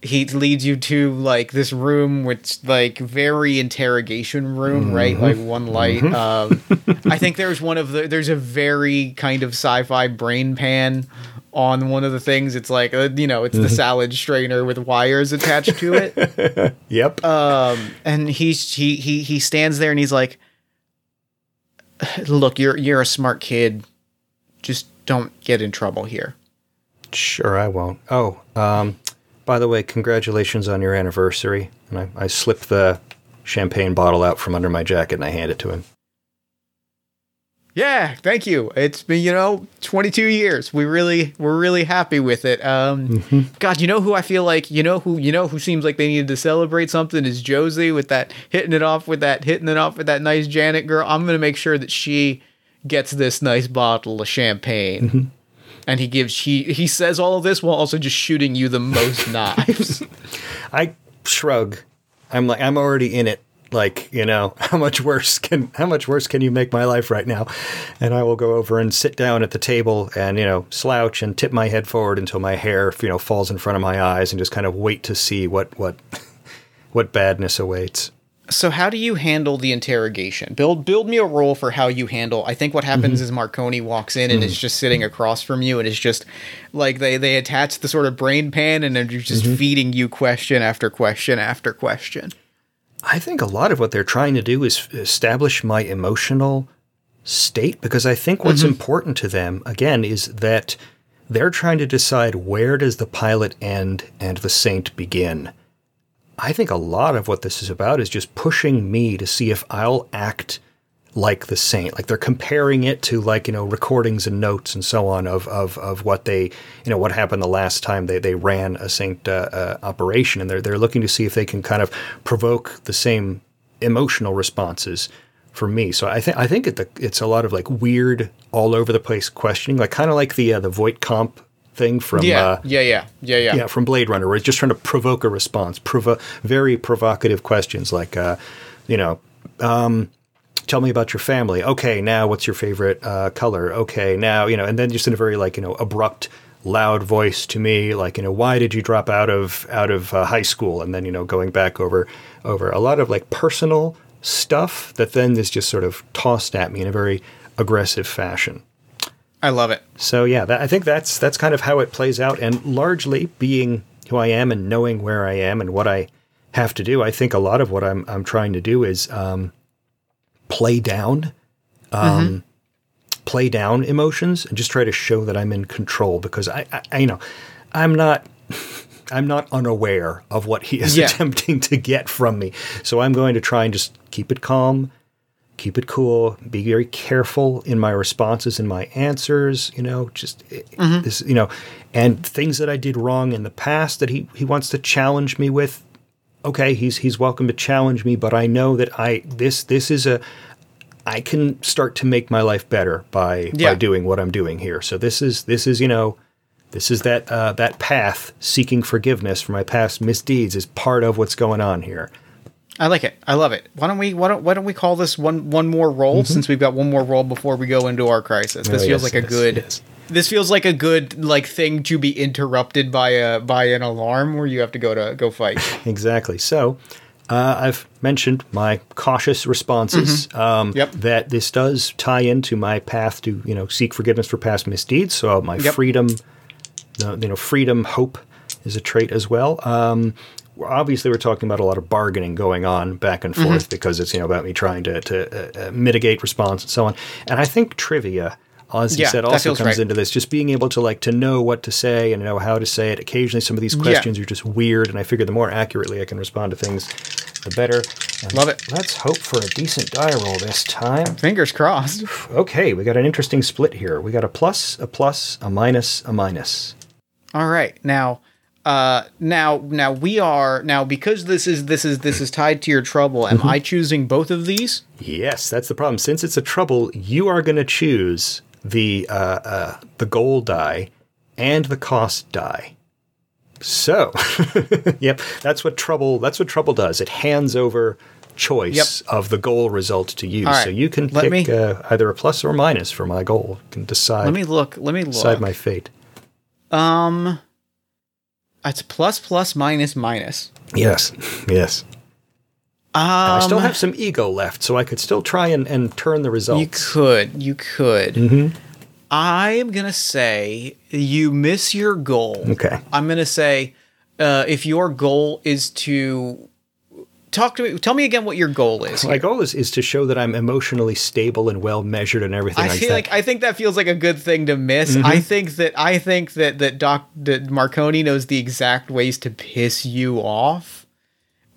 he leads you to like this room which like very interrogation room right like mm-hmm. one light um i think there's one of the there's a very kind of sci-fi brain pan on one of the things it's like uh, you know it's the salad strainer with wires attached to it Yep. um and he's he he he stands there and he's like look you're you're a smart kid just don't get in trouble here Sure, I won't. Oh, um, by the way, congratulations on your anniversary. And I, I slip the champagne bottle out from under my jacket and I hand it to him. Yeah, thank you. It's been, you know, 22 years. We really we're really happy with it. Um god, you know who I feel like, you know who you know who seems like they needed to celebrate something is Josie with that hitting it off with that hitting it off with that nice Janet girl. I'm going to make sure that she gets this nice bottle of champagne. And he gives he he says all of this while also just shooting you the most knives. I shrug. I'm like, I'm already in it. Like, you know, how much worse can how much worse can you make my life right now? And I will go over and sit down at the table and you know slouch and tip my head forward until my hair you know falls in front of my eyes and just kind of wait to see what what what badness awaits. So how do you handle the interrogation? Build build me a role for how you handle. I think what happens mm-hmm. is Marconi walks in and mm-hmm. is just sitting across from you and is just like they they attach the sort of brain pan and they're just mm-hmm. feeding you question after question after question. I think a lot of what they're trying to do is establish my emotional state because I think what's mm-hmm. important to them again is that they're trying to decide where does the pilot end and the saint begin. I think a lot of what this is about is just pushing me to see if I'll act like the saint. Like they're comparing it to like, you know, recordings and notes and so on of of, of what they, you know, what happened the last time they, they ran a saint uh, uh, operation. And they're, they're looking to see if they can kind of provoke the same emotional responses for me. So I think I think it, it's a lot of like weird, all over the place questioning, like kind of like the uh, the Voight-Kampff thing from Yeah, uh, yeah, yeah, yeah, yeah. yeah, from Blade Runner, where it's just trying to provoke a response, provo- very provocative questions like, uh, you know, um, tell me about your family. Okay, now what's your favorite uh, color? Okay, now you know, and then just in a very like you know abrupt, loud voice to me, like you know, why did you drop out of out of uh, high school? And then you know, going back over over a lot of like personal stuff that then is just sort of tossed at me in a very aggressive fashion. I love it. So yeah, that, I think that's that's kind of how it plays out, and largely being who I am and knowing where I am and what I have to do. I think a lot of what I'm I'm trying to do is um, play down, um, play down emotions, and just try to show that I'm in control because I, I, I you know I'm not. I'm not unaware of what he is Yeah. attempting to get from me. So I'm going to try and just keep it calm, keep it cool, be very careful in my responses and my answers, you know, just eh, this, you know, and things that I did wrong in the past that he, he wants to challenge me with. Okay, he's he's welcome to challenge me, but I know that I this this is a I can start to make my life better by Yeah. by doing what I'm doing here. So this is this is you know this is that uh, that path seeking forgiveness for my past misdeeds is part of what's going on here. I like it. I love it. Why don't we why don't why don't we call this one one more roll since we've got one more roll before we go into our crisis. This Oh, feels yes, like a yes, good yes. This feels like a good like thing to be interrupted by a by an alarm where you have to go to go fight. Exactly. So, uh, I've mentioned my cautious responses. Um, Yep. That this does tie into my path to you know seek forgiveness for past misdeeds. So my Yep. freedom, the, you know, freedom, hope is a trait as well. Um, obviously, we're talking about a lot of bargaining going on back and Mm-hmm. forth because it's you know about me trying to to uh, uh, mitigate response and so on. And I think trivia. As you Yeah, said, also comes right. into this. Just being able to like to know what to say and know how to say it. Occasionally, some of these questions are just weird, and I figure the more accurately I can respond to things, the better. And Love it. Let's hope for a decent die roll this time. Fingers crossed. Okay, we got an interesting split here. We got a plus, a plus, a minus, a minus. All right. Now uh now now we are now because this is this is this is tied to your trouble am I choosing both of these? Yes, that's the problem. Since it's a trouble, you are going to choose the uh, uh, the goal die and the cost die So, yep, that's what trouble. That's what trouble does. It hands over choice of the goal result to you. Right, So you can let pick me- uh, either a plus or minus for my goal. You can decide Let me look. Let me decide my fate. um, it's plus plus minus minus. Yes, yes. Um, I still have some ego left, so I could still try and, and turn the results. You could. You could. Mm-hmm. I am gonna say you miss your goal. Okay. I'm gonna say uh, if your goal is to talk to me, tell me again what your goal is. My goal is, is to show that I'm emotionally stable and well measured and everything I like feel that. like I think that feels like a good thing to miss. Mm-hmm. I think that I think that that Doc that Marconi knows the exact ways to piss you off.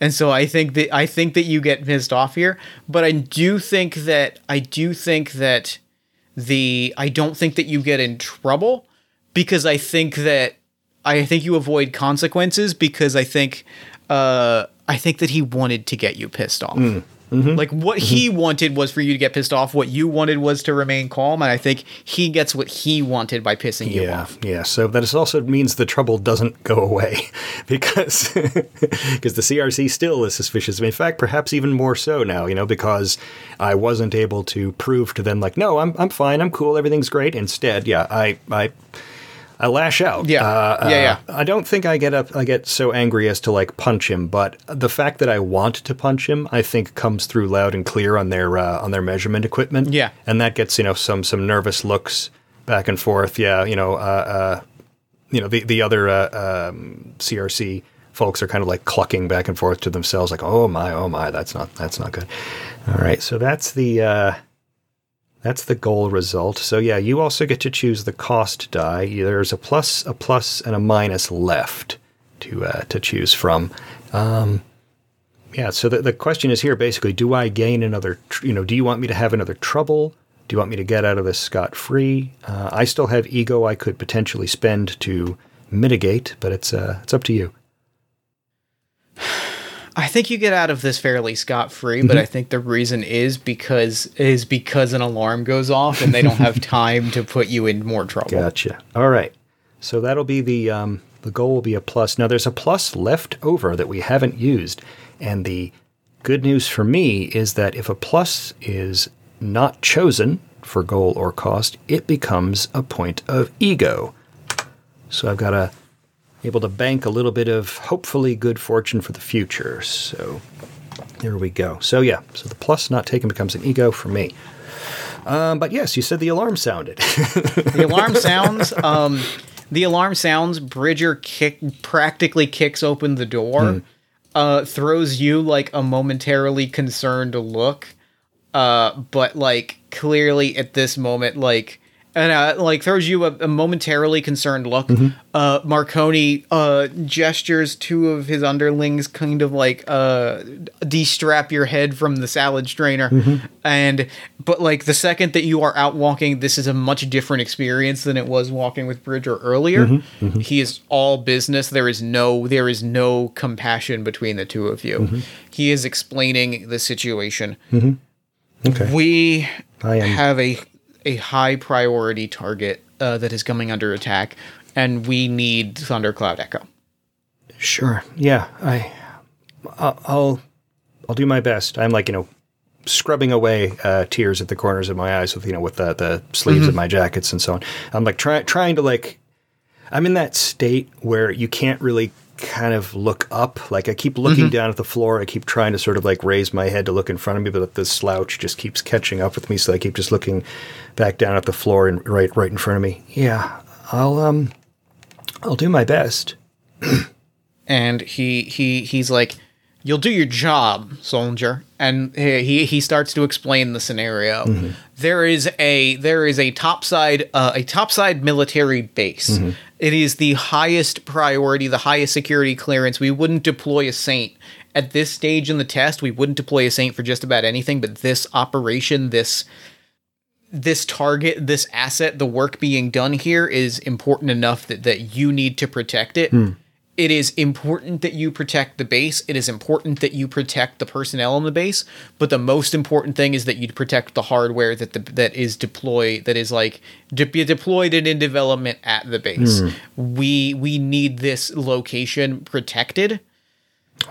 And so I think that I think that you get pissed off here, but I do think that I do think that the I don't think that you get in trouble because I think that I think you avoid consequences because I think uh I think that he wanted to get you pissed off. Mm-hmm. Like what mm-hmm. he wanted was for you to get pissed off. What you wanted was to remain calm, and I think he gets what he wanted by pissing you off. yeah. So that also means the trouble doesn't go away because because the CRC still is suspicious. In fact, perhaps even more so now. You know, because I wasn't able to prove to them like, no, I'm I'm fine, I'm cool, everything's great. Instead, yeah, I I. I lash out. Yeah. Uh, Yeah, yeah. I don't think I get up. I get so angry as to like punch him, but the fact that I want to punch him, I think, comes through loud and clear on their uh, on their measurement equipment. Yeah. and that gets you know some some nervous looks back and forth. Yeah, you know, uh, uh, you know the the other uh, um, CRC folks are kind of like clucking back and forth to themselves, like, "Oh my, oh my, that's not that's not good." All right, so that's the uh, that's the goal result. So yeah, you also get to choose the cost die. There's a plus, a plus, and a minus left to uh, to choose from. Um, yeah. So the, the question is here basically: Do I gain another? Tr- you know, do you want me to have another trouble? Do you want me to get out of this scot free? Uh, I still have ego I could potentially spend to mitigate, but it's uh, it's up to you. I think you get out of this fairly scot free, Mm-hmm. but I think the reason is because is because an alarm goes off and they don't have time to put you in more trouble. Gotcha. All right. So that'll be the um, the goal will be a plus. Now there's a plus left over that we haven't used, and the good news for me is that if a plus is not chosen for goal or cost, it becomes a point of ego. So I've got to able to bank a little bit of hopefully good fortune for the future. So there we go. So yeah, so the plus not taken becomes an ego for me. Um, but yes, you said the alarm sounded. The alarm sounds. Um, the alarm sounds. Bridger kick practically kicks open the door, Hmm. uh, throws you like a momentarily concerned look, uh, but like clearly at this moment, like and uh, like throws you a, a momentarily concerned look. Mm-hmm. Uh, Marconi uh, gestures two of his underlings, kind of like uh, de-strap your head from the salad strainer, Mm-hmm. and but like the second that you are out walking, this is a much different experience than it was walking with Bridger earlier. Mm-hmm. He is all business. There is no there is no compassion between the two of you. Mm-hmm. He is explaining the situation. okay. We I am- have a a high priority target uh, that is coming under attack, and we need Thundercloud Echo. Sure. Yeah. I. I'll. I'll, do my best. I'm like you know, scrubbing away uh, tears at the corners of my eyes with you know with the the sleeves of my jackets and so on. I'm like trying trying to like. I'm in that state where you can't really kind of look up. Like I keep looking down at the floor. I keep trying to sort of like raise my head to look in front of me, but the slouch just keeps catching up with me. So I keep just looking back down at the floor and right right in front of me. Yeah. I'll um. I'll do my best. and he he he's like you'll do your job soldier. And he he starts to explain the scenario. Mm-hmm. There is a there is a topside uh, a topside military base. Mm-hmm. It is the highest priority the highest security clearance. We wouldn't deploy a saint. At this stage in the test we wouldn't deploy a saint for just about anything but this operation this this target, this asset, the work being done here is important enough that, that you need to protect it. Hmm. It is important that you protect the base. It is important that you protect the personnel on the base. But the most important thing is that you protect the hardware that the, that is deployed that is like de- be deployed and in development at the base. We we need this location protected.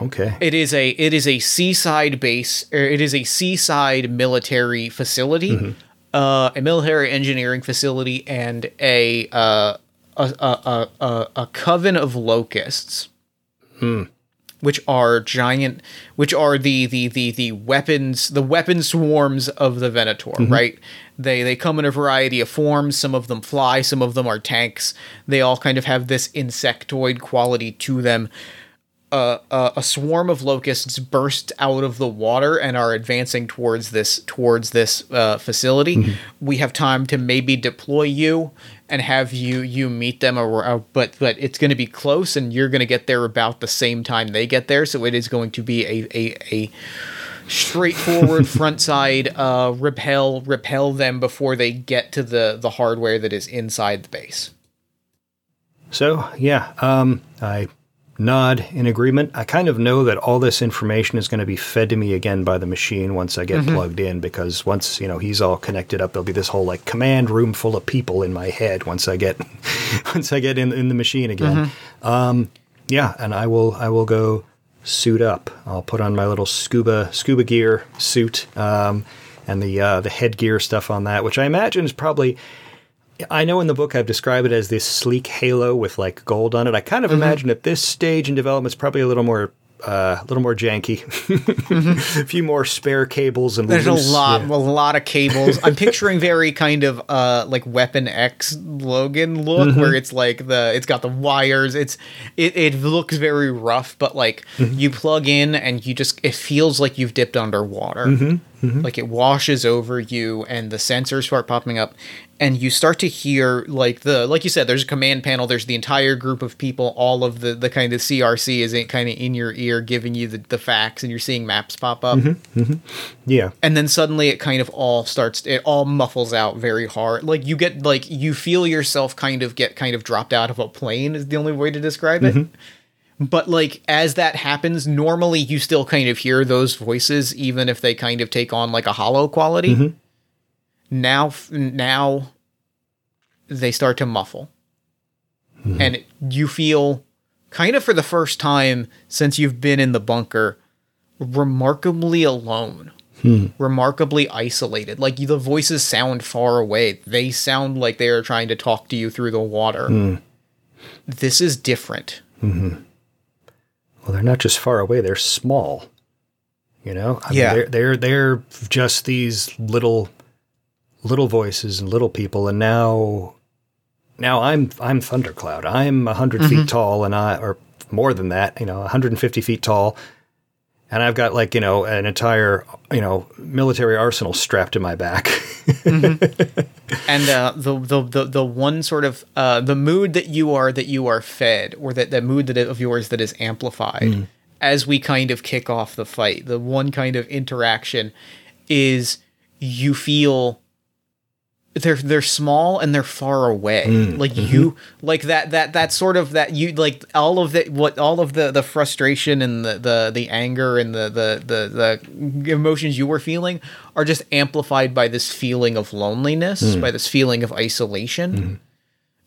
Okay. It is a it is a seaside base. Or it is a seaside military facility, uh, a military engineering facility, and a uh, a, a, a, a, coven of locusts, hmm. which are giant, which are the the the the weapons the weapon swarms of the Venator. Mm-hmm. Right? They they come in a variety of forms. Some of them fly. Some of them are tanks. They all kind of have this insectoid quality to them a, a, a swarm of locusts burst out of the water and are advancing towards this towards this uh, facility. Mm-hmm. We have time to maybe deploy you and have you you meet them, or, but but it's going to be close, and you're going to get there about the same time they get there. So it is going to be a a, a straightforward front side uh, repel repel them before they get to the the hardware that is inside the base. So, yeah, um, I nod in agreement. I kind of know that all this information is going to be fed to me again by the machine once I get plugged in because once, you know, he's all connected up, there'll be this whole like command room full of people in my head once I get once I get in in the machine again. Um, yeah, and I will I will go suit up. I'll put on my little scuba scuba gear suit um, and the uh, the headgear stuff on that, which I imagine is probably I know in the book I've described it as this sleek halo with like gold on it. I kind of Mm-hmm. imagine at this stage in development it's probably a little more uh, a little more janky. a few more spare cables and Mm-hmm. There's loose- a lot, yeah. a lot of cables. I'm picturing very kind of uh like Weapon X Logan look, Mm-hmm. where it's like the it's got the wires. It's it it looks very rough, but like Mm-hmm. you plug in and you just it feels like you've dipped underwater. Mm-hmm. Like it washes over you, and the sensors start popping up, and you start to hear like the like you said. There's a command panel. There's the entire group of people. All of the the kind of CRC is kind of in your ear, giving you the, the facts, and you're seeing maps pop up mm-hmm, mm-hmm. Yeah. and then suddenly it kind of all starts it all muffles out very hard like you get like you feel yourself kind of get kind of dropped out of a plane is the only way to describe it mm-hmm. but like as that happens normally you still kind of hear those voices even if they kind of take on like a hollow quality now now they start to muffle. Hmm. And you feel kind of for the first time since you've been in the bunker remarkably alone. Hmm. Remarkably isolated. Like the voices sound far away. They sound like they are trying to talk to you through the water. Hmm. This is different. Mm-hmm. Well, they're not just far away; they're small. You know, I Yeah. mean, they're they're they're just these little little voices and little people, and now now I'm I'm Thundercloud. I'm 100 Mm-hmm. feet tall, and I or more than that, you know, 150 feet tall, and I've got like you know an entire you know military arsenal strapped to my back. and uh, the, the the the one sort of uh, the mood that you are that you are fed, or that the mood that of yours that is amplified as we kind of kick off the fight. The one kind of interaction is you feel they're they're small and they're far away. Hmm. like mm-hmm. you like that that that sort of that you like all of the what all of the the frustration and the the the anger and the the the the emotions you were feeling are just amplified by this feeling of loneliness, hmm. by this feeling of isolation. Hmm.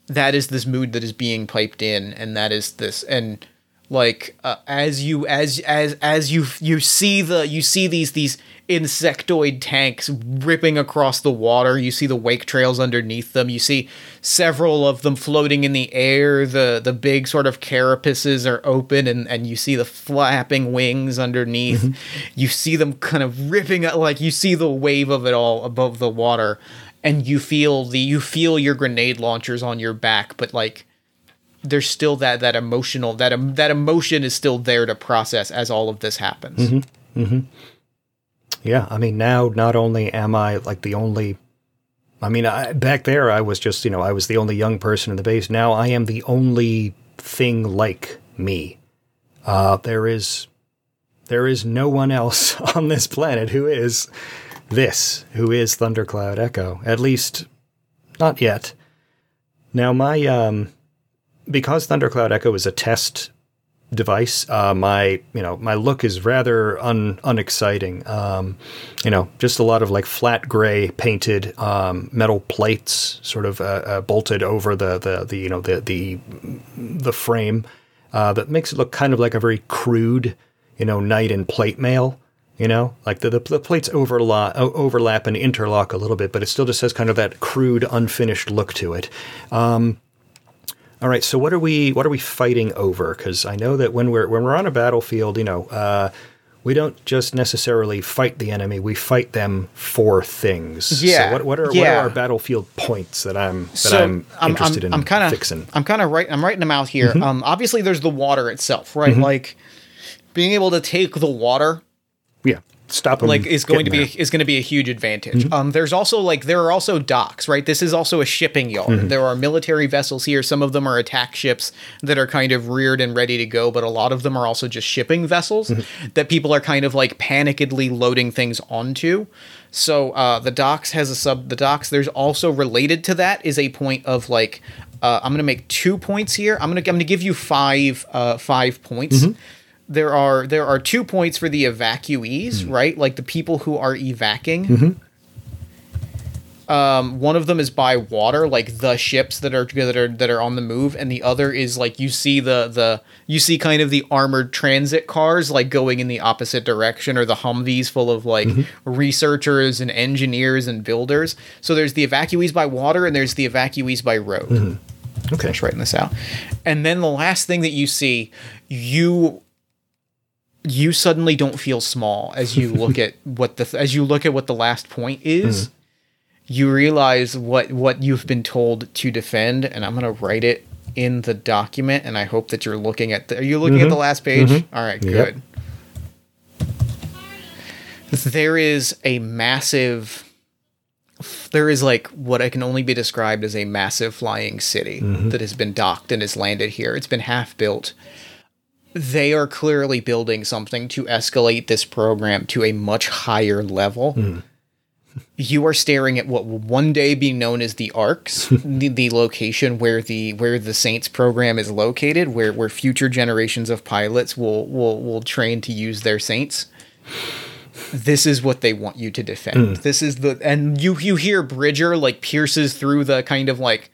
That is this mood that is being piped in and that is this and like uh, as you as as as you you see the you see these these insectoid tanks ripping across the water. You see the wake trails underneath them. You see several of them floating in the air. The the big sort of carapaces are open and and you see the flapping wings underneath. You see them kind of ripping up like you see the wave of it all above the water and you feel the you feel your grenade launchers on your back but like there's still that that emotional that em- that emotion is still there to process as all of this happens. Yeah, I mean, now not only am I like the only, I mean, I, back there I was just, you know, I was the only young person in the base. Now I am the only thing like me. Uh, there is, there is no one else on this planet who is this, who is Thundercloud Echo. At least, not yet. Now my, um, because Thundercloud Echo is a test device. Uh, my you know my look is rather un, unexciting. Um, you know, just a lot of like flat gray painted um, metal plates, sort of uh, uh, bolted over the, the the you know the the the frame uh, that makes it look kind of like a very crude you know knight in plate mail. You know, like the, the, the plates overlap, overlap and interlock a little bit, but it still just has kind of that crude, unfinished look to it. Um, all right, so what are we what are we fighting over? Because I know that when we're when we're on a battlefield, you know, uh, we don't just necessarily fight the enemy; we fight them for things. Yeah. So what, what are yeah. what are our battlefield points that I'm that So I'm interested in I'm kinda, fixing? I'm kind of right. I'm writing them out here. Mm-hmm. Um, obviously, there's the water itself, right? Like being able to take the water yeah, stop them. like is going to be is going to be a huge advantage. Mm-hmm. Um, there's also like there are also docks, right? This is also a shipping yard. Mm-hmm. There are military vessels here. Some of them are attack ships that are kind of reared and ready to go, but a lot of them are also just shipping vessels Mm-hmm. that people are kind of like panikedly loading things onto. So uh, the docks has a sub. The docks. There's also related to that is a point of like uh, I'm going to make two points here. I'm going to I'm going to give you five uh, five points there are there are two points for the evacuees, mm-hmm. right? Like the people who are evacing. Mm-hmm. Um, one of them is by water, like the ships that are that are that are on the move, and the other is like you see the the you see kind of the armored transit cars like going in the opposite direction, or the Humvees full of like mm-hmm. researchers and engineers and builders. So there's the evacuees by water, and there's the evacuees by road okay. finish writing this out. And then the last thing that you see, you you suddenly don't feel small as you look at what the as you look at what the last point is. Mm-hmm. You realize what what you've been told to defend, and I'm gonna write it in the document. And I hope that you're looking at. The, are you looking at the mm-hmm. last page? Mm-hmm. All right, Yep. good. There is a massive there is like what I can only be described as a massive flying city that has been docked and has landed here. It's been half built. They are clearly building something to escalate this program to a much higher level. Hmm. You are staring at what will one day be known as the Arcs, the, the location where the where the Saints program is located, where where future generations of pilots will will will train to use their Saints this is what they want you to defend. Hmm. This is the and you you hear Bridger like pierces through the kind of like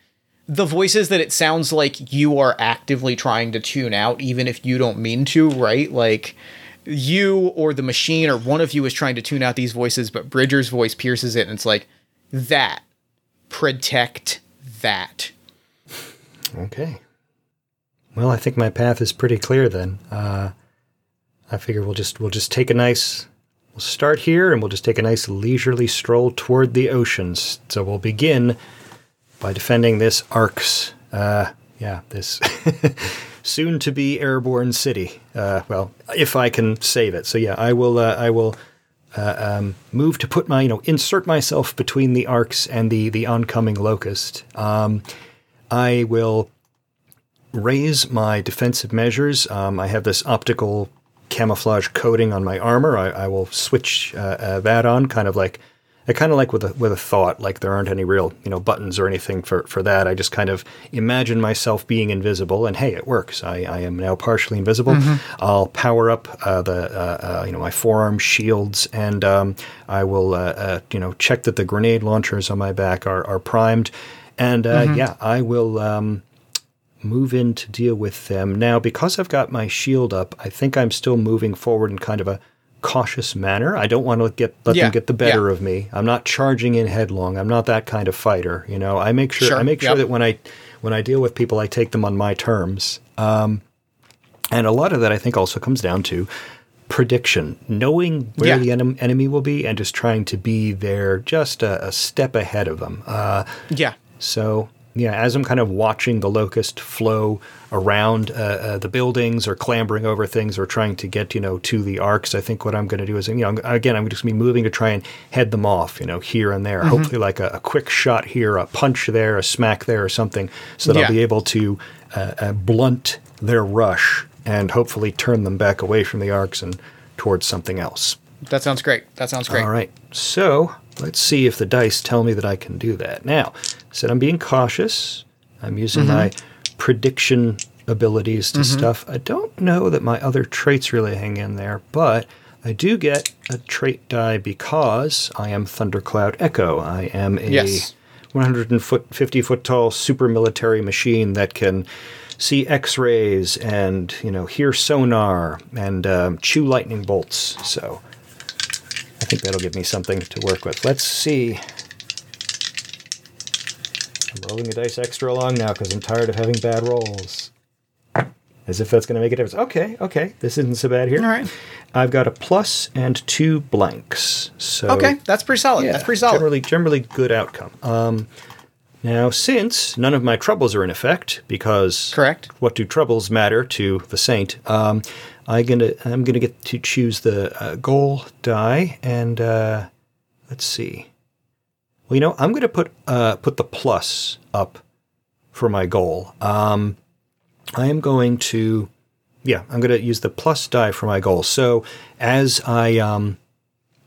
the voices that it sounds like you are actively trying to tune out even if you don't mean to, right? Like you or the machine or one of you is trying to tune out these voices, but Bridger's voice pierces it and it's like that protect that. Okay. Well, I think my path is pretty clear then. Uh, I figure we'll just we'll just take a nice we'll start here and we'll just take a nice leisurely stroll toward the oceans. So we'll begin by defending this Arcs. Uh, yeah, this soon to be airborne city. Uh, well, if I can save it. So yeah, I will. Uh, I will. Uh, um, move to put my, you know, insert myself between the arcs and the the oncoming locust. Um, I will raise my defensive measures. Um, I have this optical camouflage coating on my armor. I, I will switch uh, uh, that on, kind of like, I kind of like with a with a thought. Like there aren't any real you know buttons or anything for for that. I just kind of imagine myself being invisible, and hey, it works. I, I am now partially invisible. I'll power up uh, the uh, uh, you know my forearm shields, and um, I will uh, uh, you know check that the grenade launchers on my back are are primed, and uh, yeah, I will. Um, move in to deal with them. Now, because I've got my shield up, I think I'm still moving forward in kind of a cautious manner. I don't want to get let Yeah, them get the better yeah. of me. I'm not charging in headlong. I'm not that kind of fighter. You know, I make sure, Sure, I make sure yep. that when I when I deal with people, I take them on my terms. Um, and a lot of that, I think, also comes down to prediction, knowing where Yeah. the enem- enemy will be, and just trying to be there just a, a step ahead of them. Uh, Yeah. so yeah, as I'm kind of watching the locust flow around uh, uh, the buildings or clambering over things or trying to get you know to the arcs, I think what I'm going to do is you know again I'm just going to be moving to try and head them off you know here and there. Hopefully like a, a quick shot here, a punch there, a smack there, or something, so that Yeah. I'll be able to uh, uh, blunt their rush and hopefully turn them back away from the arcs and towards something else. That sounds great. That sounds great. All right. So let's see if the dice tell me that I can do that. Now, I said I'm being cautious. I'm using my prediction abilities to stuff. I don't know that my other traits really hang in there, but I do get a trait die because I am Thundercloud Echo. I am a Yes. 150 foot tall super military machine that can see X-rays and you know hear sonar and um, chew lightning bolts. So I think that'll give me something to work with. Let's see. I'm rolling the dice extra long now because I'm tired of having bad rolls. As if that's going to make a difference. Okay, okay, this isn't so bad here. All right. I've got a plus and two blanks. So Okay, that's pretty solid. that's pretty solid. Generally, generally good outcome. Um, now, since none of my troubles are in effect, because Correct. what do troubles matter to the saint? Um, I gonna I'm gonna get to choose the uh, goal die, and uh, let's see. Well, you know, I'm gonna put uh, put the plus up for my goal. Um, I am going to, yeah, I'm to use the plus die for my goal. So as I um,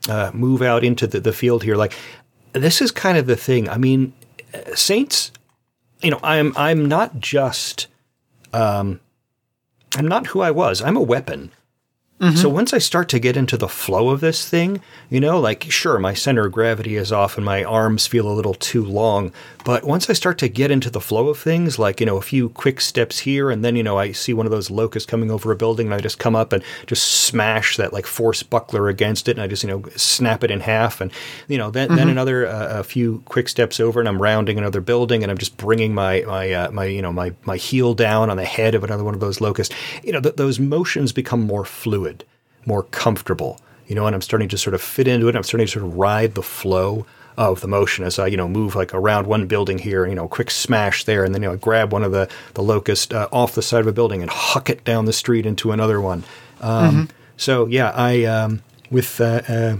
uh, move out into the, the field here, like this is kind of the thing. I mean, uh, Saints, you know, I'm I'm not just, um, I'm not who I was. I'm a weapon. So mm-hmm. once I start to get into the flow of this thing, you know, like sure, my center of gravity is off and my arms feel a little too long, but once I start to get into the flow of things, like, you know, a few quick steps here and then, you know, I see one of those locusts coming over a building and I just come up and just smash that like force buckler against it and I just, you know, snap it in half and, you know, then, then another uh, a few quick steps over and I'm rounding another building and I'm just bringing my my uh, my you know my my heel down on the head of another one of those locusts. You know, th- those motions become more fluid more comfortable, you know, and I'm starting to sort of fit into it. I'm starting to sort of ride the flow of the motion as I, you know, move like around one building here, you know, quick smash there, and then you know, grab one of the the locust uh, off the side of a building and huck it down the street into another one. Um, So yeah, I um, with uh, uh,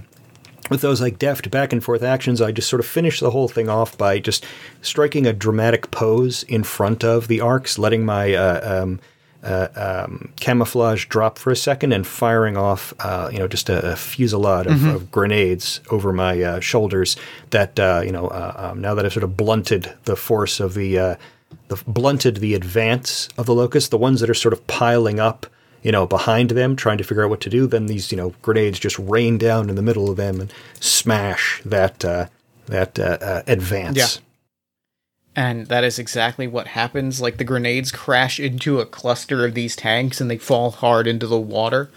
with those like deft back and forth actions, I just sort of finish the whole thing off by just striking a dramatic pose in front of the arcs, letting my uh, um, uh, um, camouflage drop for a second, and firing off, uh, you know, just a, a fusillade of, of grenades over my uh, shoulders. That uh, you know, uh, um, now that I've sort of blunted the force of the, uh, the blunted the advance of the locust, the ones that are sort of piling up you know, behind them, trying to figure out what to do. Then these, you know, grenades just rain down in the middle of them and smash that uh, that uh, uh, advance. Yeah. And that is exactly what happens. Like the grenades crash into a cluster of these tanks and they fall hard into the water.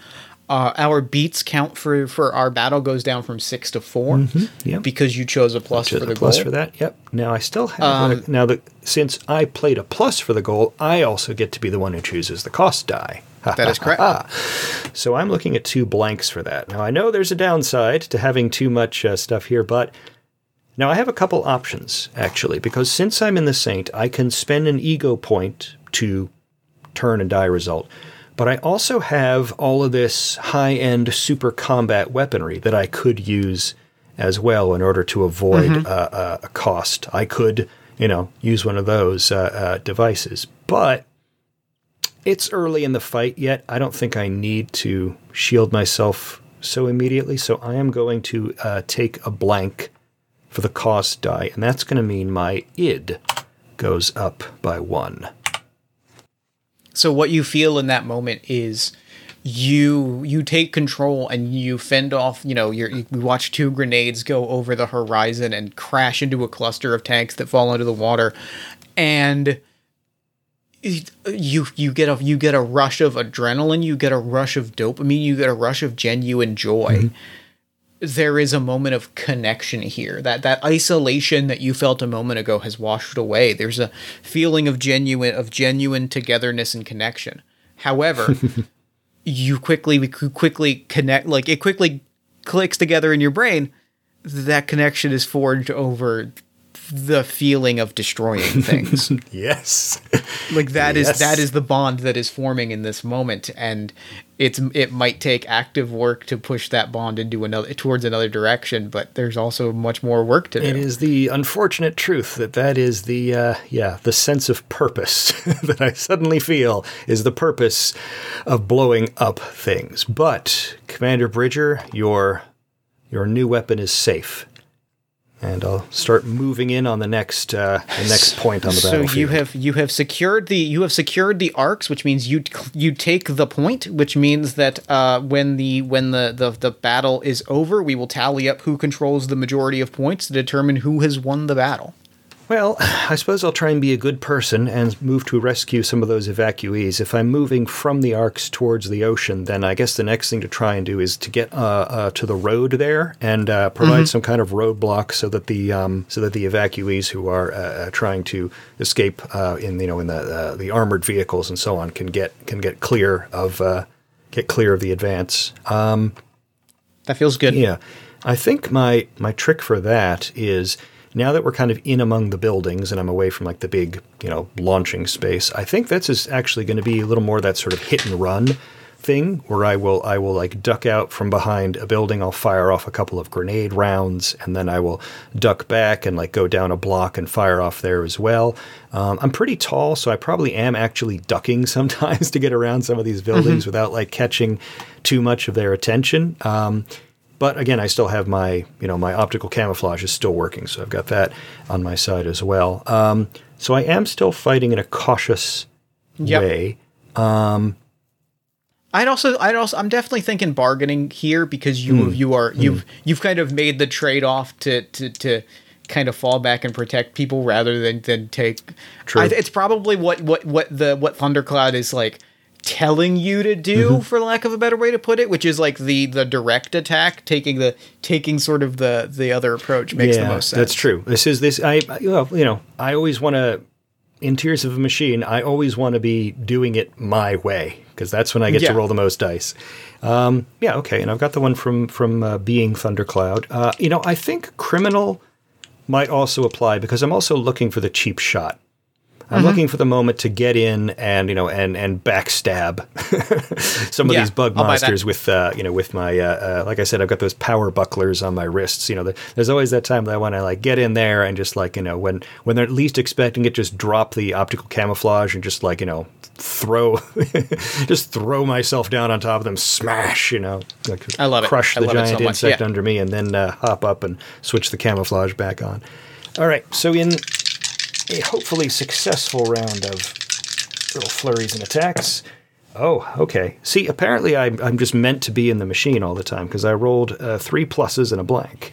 Uh, our beats count for, for our battle goes down from six to 4 yep. because you chose a plus To for the the plus goal. for that. Yep. Now I still have Um, a, now that since I played a plus for the goal, I also get to be the one who chooses the cost die. That is correct. So I'm looking at two blanks for that. Now I know there's a downside to having too much uh, stuff here, but now I have a couple options actually because since I'm in the Saint, I can spend an ego point to turn a die result. But I also have all of this high-end super combat weaponry that I could use as well in order to avoid uh, uh, a cost. I could, you know, use one of those uh, uh, devices, but it's early in the fight yet. I don't think I need to shield myself so immediately. So I am going to uh, take a blank for the cost die, and that's going to mean my id goes up by one. So what you feel in that moment is you you take control and you fend off you know you're, you watch two grenades go over the horizon and crash into a cluster of tanks that fall into the water and you you get a you get a rush of adrenaline you get a rush of dopamine you get a rush of genuine joy mm-hmm. There is a moment of connection here. That that isolation that you felt a moment ago has washed away. There's a feeling of genuine of genuine togetherness and connection. However you quickly we quickly connect like it quickly clicks together in your brain. That connection is forged over the feeling of destroying things. Yes. like that is Yes. that is the bond that is forming in this moment. And it's it might take active work to push that bond into another towards another direction but there's also much more work to do It is the unfortunate truth that that is the uh, yeah the sense of purpose that I suddenly feel is the purpose of blowing up things. But Commander Bridger, your your new weapon is safe. And I'll start moving in on the next uh, the next point on the So battlefield. you have you have secured the you have secured the arcs, which means you you take the point, which means that uh, when the when the, the the battle is over, we will tally up who controls the majority of points to determine who has won the battle. Well, I suppose I'll try and be a good person and move to rescue some of those evacuees. If I'm moving from the arcs towards the ocean, then I guess the next thing to try and do is to get uh, uh, to the road there and uh, provide some kind of roadblock so that the um, so that the evacuees who are uh, uh, trying to escape uh, in you know in the uh, the armored vehicles and so on can get can get clear of uh, get clear of the advance. That feels good. Yeah. I think my my trick for that is now that we're kind of in among the buildings and I'm away from like the big, you know, launching space, I think that's is actually going to be a little more that sort of hit and run thing where I will I will like duck out from behind a building, I'll fire off a couple of grenade rounds, and then I will duck back and like go down a block and fire off there as well. Um, I'm pretty tall, so I probably am actually ducking sometimes to get around some of these buildings without like catching too much of their attention. Um, but again, I still have my, you know, my optical camouflage is still working, so I've got that on my side as well. Um, so I am still fighting in a cautious Yep. way. I'd also, I'd also, I'm definitely thinking bargaining here because you, Hmm. you are, you've, you've kind of made the trade off to, to, to kind of fall back and protect people rather than, than take. True. I, it's probably what, what, what the, what Thundercloud is like telling you to do, Mm-hmm. for lack of a better way to put it, which is like the, the direct attack, taking the, taking sort of the, the other approach makes the most sense. That's true. This is this. I well, you know, I always want to. In Tears of a Machine, I always want to be doing it my way because that's when I get Yeah. to roll the most dice. Um, yeah, okay, and I've got the one from from uh, Being Thundercloud. Uh, you know, I think Criminal might also apply because I'm also looking for the cheap shot. I'm Mm-hmm. looking for the moment to get in and you know and and backstab some of Yeah, these bug I'll monsters with uh, you know with my uh, uh, like I said I've got those power bucklers on my wrists. You know, the, there's always that time that I want to like get in there and just like you know when when they're least expecting it, just drop the optical camouflage and just like you know throw just throw myself down on top of them, smash. You know, like I love it. Crush I the love it so giant insect yeah. under me and then uh, hop up and switch the camouflage back on. All right, so in a hopefully successful round of little flurries and attacks. Oh, okay. See, apparently I'm, I'm just meant to be in the machine all the time because I rolled uh, three pluses and a blank.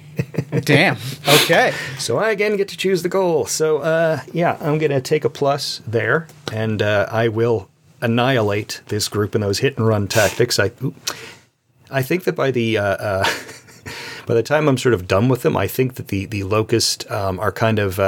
Damn. Okay. So I again get to choose the goal. So uh, yeah, I'm going to take a plus there, and uh, I will annihilate this group in those hit and run tactics. I, oop. I think that by the uh, uh, by the time I'm sort of done with them, I think that the the locust um, are kind of.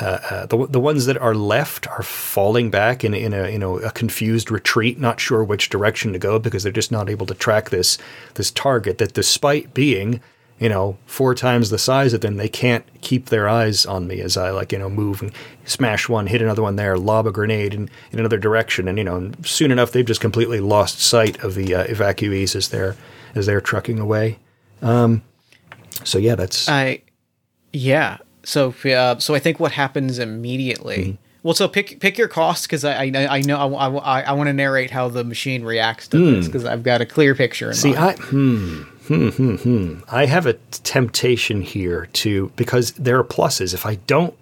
Uh, uh, the the ones that are left are falling back in in a you know a confused retreat, not sure which direction to go because they're just not able to track this this target. That despite being you know four times the size of them, they can't keep their eyes on me as I like you know move and smash one, hit another one there, lob a grenade in, in another direction, and you know soon enough they've just completely lost sight of the uh, evacuees as they're as they're trucking away. Um, so yeah, that's I, yeah. So, uh, so I think what happens immediately. Mm-hmm. Well, so pick pick your cost because I, I I know I, I, I want to narrate how the machine reacts to this because I've got a clear picture. In Hmm. See, mind. I hmm, hmm, hmm, hmm. I have a temptation here to because there are pluses. If I don't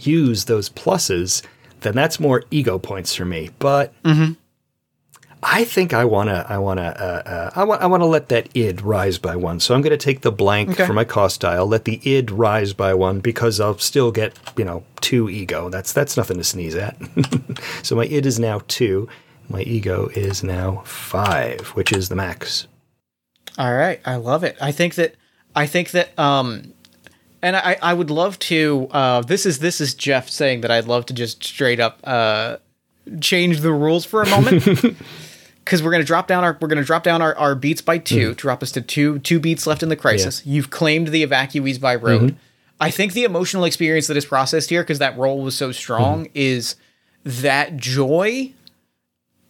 use those pluses, then that's more ego points for me. But I think I wanna, I wanna, uh, uh, I want, I want to let that id rise by one. So I'm going to take the blank Okay. for my cost dial, let the id rise by one because I'll still get, you know, two ego. That's that's nothing to sneeze at. so my id is now two. My ego is now five, which is the max. All right, I love it. I think that I think that um and I I would love to uh this is this is Jeff saying that I'd love to just straight up uh change the rules for a moment. Cuz we're going to drop down our we're going to drop down our, our beats by 2, drop us to two two beats left in the crisis. You've claimed the evacuees by road. I think the emotional experience that is processed here cuz that roll was so strong is that joy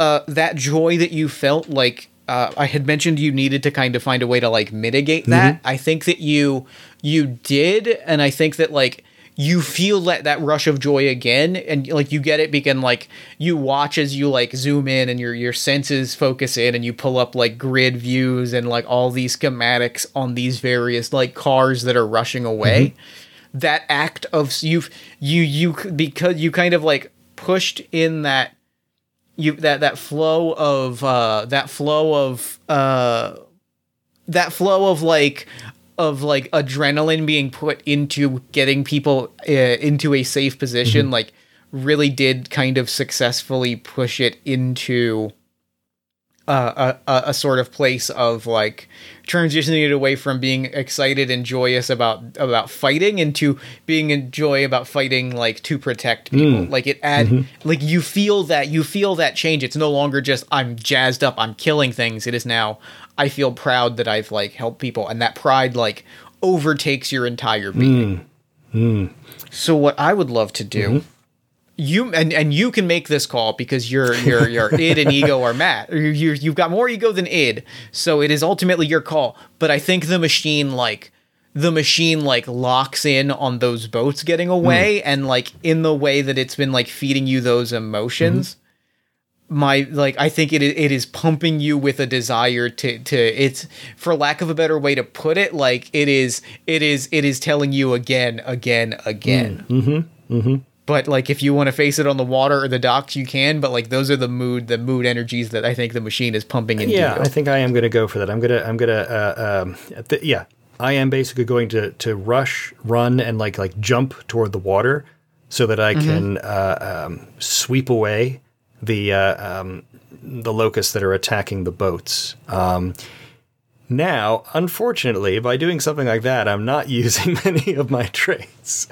uh, that joy that you felt like uh, I had mentioned you needed to kind of find a way to like mitigate that. I think that you you did, and I think that like you feel that that rush of joy again, and like you get it because like you watch as you like zoom in and your your senses focus in, and you pull up like grid views and like all these schematics on these various like cars that are rushing away. that act of you you you because you kind of like pushed in that you that that flow of uh that flow of uh that flow of like of like adrenaline being put into getting people uh, into a safe position like really did kind of successfully push it into uh, a, a a sort of place of like transitioning it away from being excited and joyous about about fighting into being in joy about fighting like to protect people. Like it add like you feel that you feel that change. It's no longer just i'm jazzed up i'm killing things. It is now i feel proud that i've like helped people and that pride like overtakes your entire being. Mm. Mm. So what i would love to do mm-hmm. you and and you can make this call because your your your id and ego are mad. You you you've got more ego than id, so it is ultimately your call. But I think the machine like the machine like locks in on those boats getting mm. away and like in the way that it's been like feeding you those emotions mm-hmm. My like i think it it is pumping you with a desire to to it's for lack of a better way to put it like it is it is it is telling you again again again mm-hmm, but like if you want to face it on the water or the docks you can but like those are the mood the mood energies that i think the machine is pumping into Yeah. I think I am going to go for that. I'm gonna I'm gonna uh, um, th- yeah. I am basically going to to rush, run, and like like jump toward the water so that I can uh, um, sweep away the uh, um, the locusts that are attacking the boats. Um, now, unfortunately, by doing something like that, I'm not using many of my traits.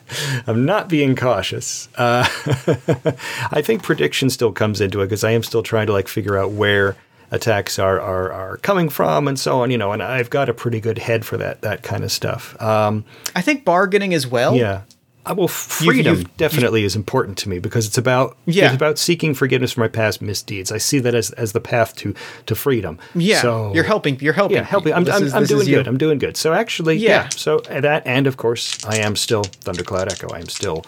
I'm not being cautious. Uh, I think prediction still comes into it because I am still trying to like figure out where attacks are, are are coming from and so on. You know, and I've got a pretty good head for that that kind of stuff. Um, i think bargaining as well yeah. Uh, well, freedom you've- definitely is important to me because it's about Yeah. it's about seeking forgiveness for my past misdeeds. I see that as, as the path to to freedom. yeah so, you're helping you're helping yeah, helping. I'm, I'm, is- I'm doing you. good. I'm doing good. So actually, yeah. Yeah. So that, and of course, I am still Thundercloud Echo. I am still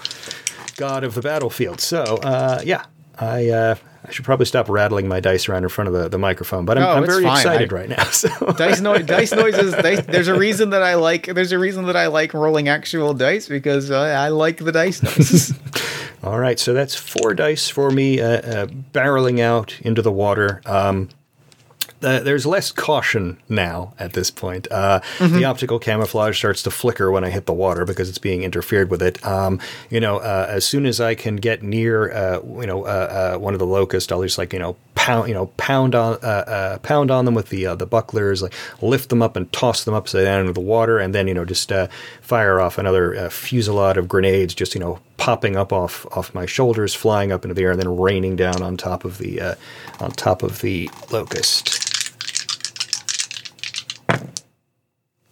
God of the battlefield. So uh, yeah, I uh, I should probably stop rattling my dice around in front of the, the microphone. But I'm, Oh, I'm very fine. excited I- right now. So dice noise dice noises dice, there's a reason that i like there's a reason that i like rolling actual dice because uh, i like the dice noises All right, so that's four dice for me uh, uh, barreling out into the water. Um, uh, there's less caution now at this point. Uh, The optical camouflage starts to flicker when I hit the water because it's being interfered with it. Um, you know, uh, as soon as I can get near, uh, you know, uh, uh, one of the locusts, I'll just like you know pound, you know, pound on, uh, uh, pound on them with the uh, the bucklers, like lift them up and toss them upside down into the water, and then you know just uh, fire off another uh, fusillade of grenades, just you know popping up off off my shoulders, flying up into the air, and then raining down on top of the uh, on top of the locust.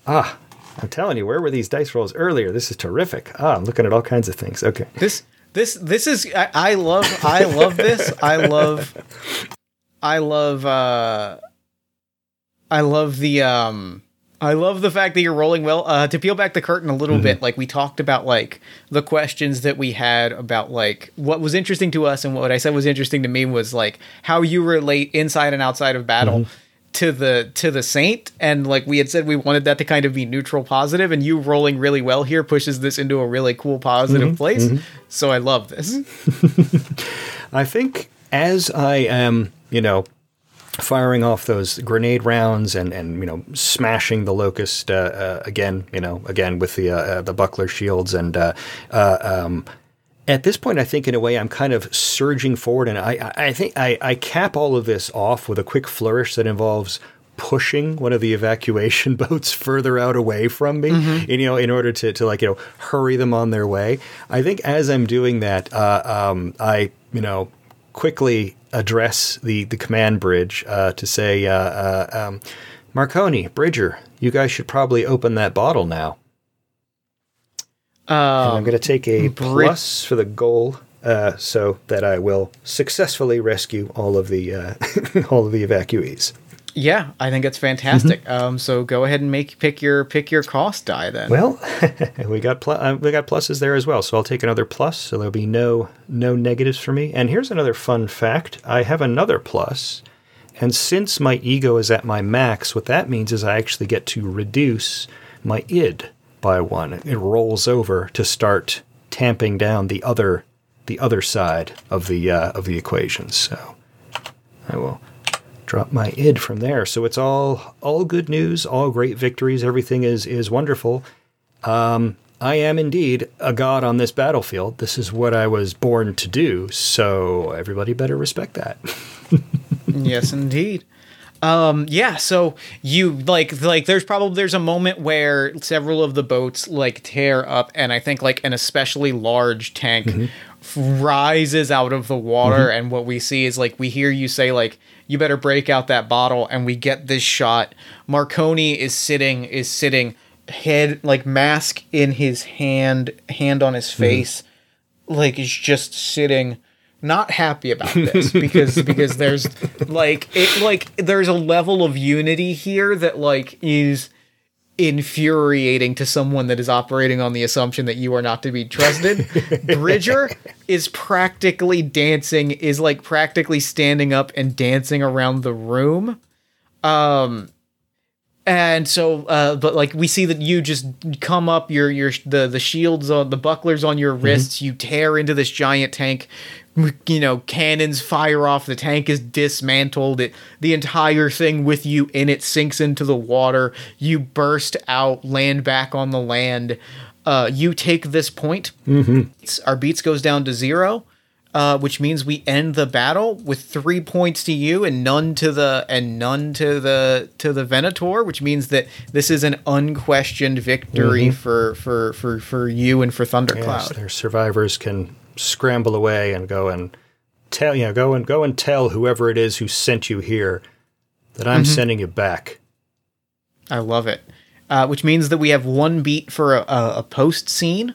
Ah, I'm telling you, where were these dice rolls earlier? This is terrific. Ah, I'm looking at all kinds of things. Okay. This this this is I, I love I love this. I love I love uh I love the um I love the fact that you're rolling well. Uh to peel back the curtain a little bit, like we talked about like the questions that we had about like what was interesting to us and what I said was interesting to me was like how you relate inside and outside of battle. To the to the saint, and like we had said, we wanted that to kind of be neutral, positive, and you rolling really well here pushes this into a really cool, positive place. So I love this. I think as I am, you know, firing off those grenade rounds and, and you know smashing the locust uh, uh, again, you know, again with the uh, uh, the buckler shields and uh, uh, um, at this point, I think in a way I'm kind of surging forward, and I I think I, I cap all of this off with a quick flourish that involves pushing one of the evacuation boats further out away from me, and, you know, in order to, to like you know hurry them on their way. I think as I'm doing that, uh, um, I you know quickly address the the command bridge uh, to say, uh, uh, um, Marconi, Bridger, you guys should probably open that bottle now. And I'm Um, going to take a Brit- plus for the goal, uh, so that I will successfully rescue all of the uh, all of the evacuees. yeah, I think it's fantastic. Um, so go ahead and make pick your pick your cost die then. Well, we got pl- uh, we got pluses there as well, so I'll take another plus. So there'll be no no negatives for me. And here's another fun fact: I have another plus, and since my ego is at my max, what that means is I actually get to reduce my id by one. It rolls over to start tamping down the other the other side of the uh, of the equation. So I will drop my id from there. So it's all all good news, all great victories. Everything is is wonderful. Um, I am indeed a god on this battlefield. This is what I was born to do. So everybody better respect that. yes, indeed. Um, yeah, so you like like there's probably there's a moment where several of the boats like tear up, and I think like an especially large tank mm-hmm. rises out of the water, mm-hmm. and what we see is like we hear you say like you better break out that bottle, and we get this shot. Marconi is sitting is sitting head like mask in his hand, hand on his mm-hmm. face, mm-hmm. like is just sitting not happy about this because because there's like it like there's a level of unity here that like is infuriating to someone that is operating on the assumption that you are not to be trusted. Bridger is practically dancing is like practically standing up and dancing around the room. Um and so uh but like we see that you just come up your your the the shields on the bucklers on your mm-hmm. wrists. You tear into this giant tank. You know cannons fire off. The tank is dismantled. It the entire thing with you in it sinks into the water. You burst out land back on the land. Uh you take this point. Mm-hmm. our beats goes down to zero uh, which means we end the battle with three points to you and none to the and none to the to the Venator, which means that this is an unquestioned victory mm-hmm. for for for for you and for Thundercloud. Yes, their survivors can scramble away and go and tell you know go and go and tell whoever it is who sent you here that I'm mm-hmm. sending you back. I love it. Uh, which means that we have one beat for a, a, a post scene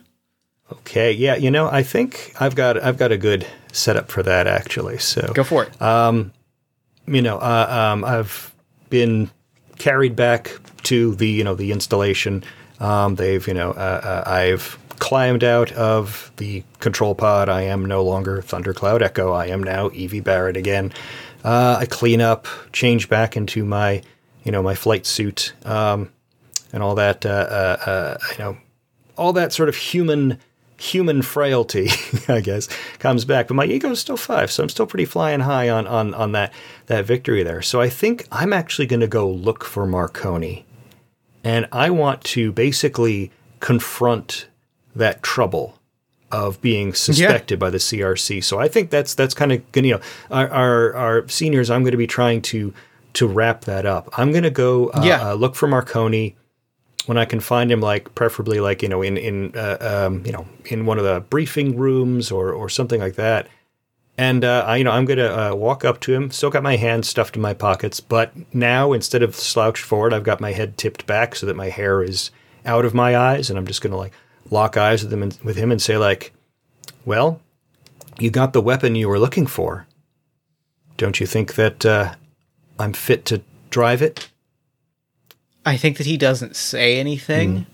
Okay, yeah, you know, I think I've got I've got a good setup for that actually. So go for it. Um, you know, uh, um, I've been carried back to the you know the installation. Um, they've you know uh, uh, I've climbed out of the control pod. I am no longer Thundercloud Echo. I am now Evie Barrett again. Uh, I clean up, change back into my you know my flight suit um, and all that. Uh, uh, you know all that sort of human human frailty, I guess, comes back. But my ego is still five, so I'm still pretty flying high on on on that that victory there. So I think I'm actually going to go look for Marconi, and I want to basically confront that trouble of being suspected yeah. by the CRC. So I think that's that's kind of gonna you know our, our, our seniors. I'm going to be trying to to wrap that up. I'm going to go uh, yeah. uh, look for Marconi when I can find him, like preferably like you know in in uh, um, you know in one of the briefing rooms or or something like that. And uh, I, you know, I'm gonna uh, walk up to him. Still got my hands stuffed in my pockets, but now instead of slouched forward, I've got my head tipped back so that my hair is out of my eyes, and I'm just gonna like lock eyes with him and, with him and say like, "Well, you got the weapon you were looking for. Don't you think that uh, I'm fit to drive it?" I think that he doesn't say anything. Mm.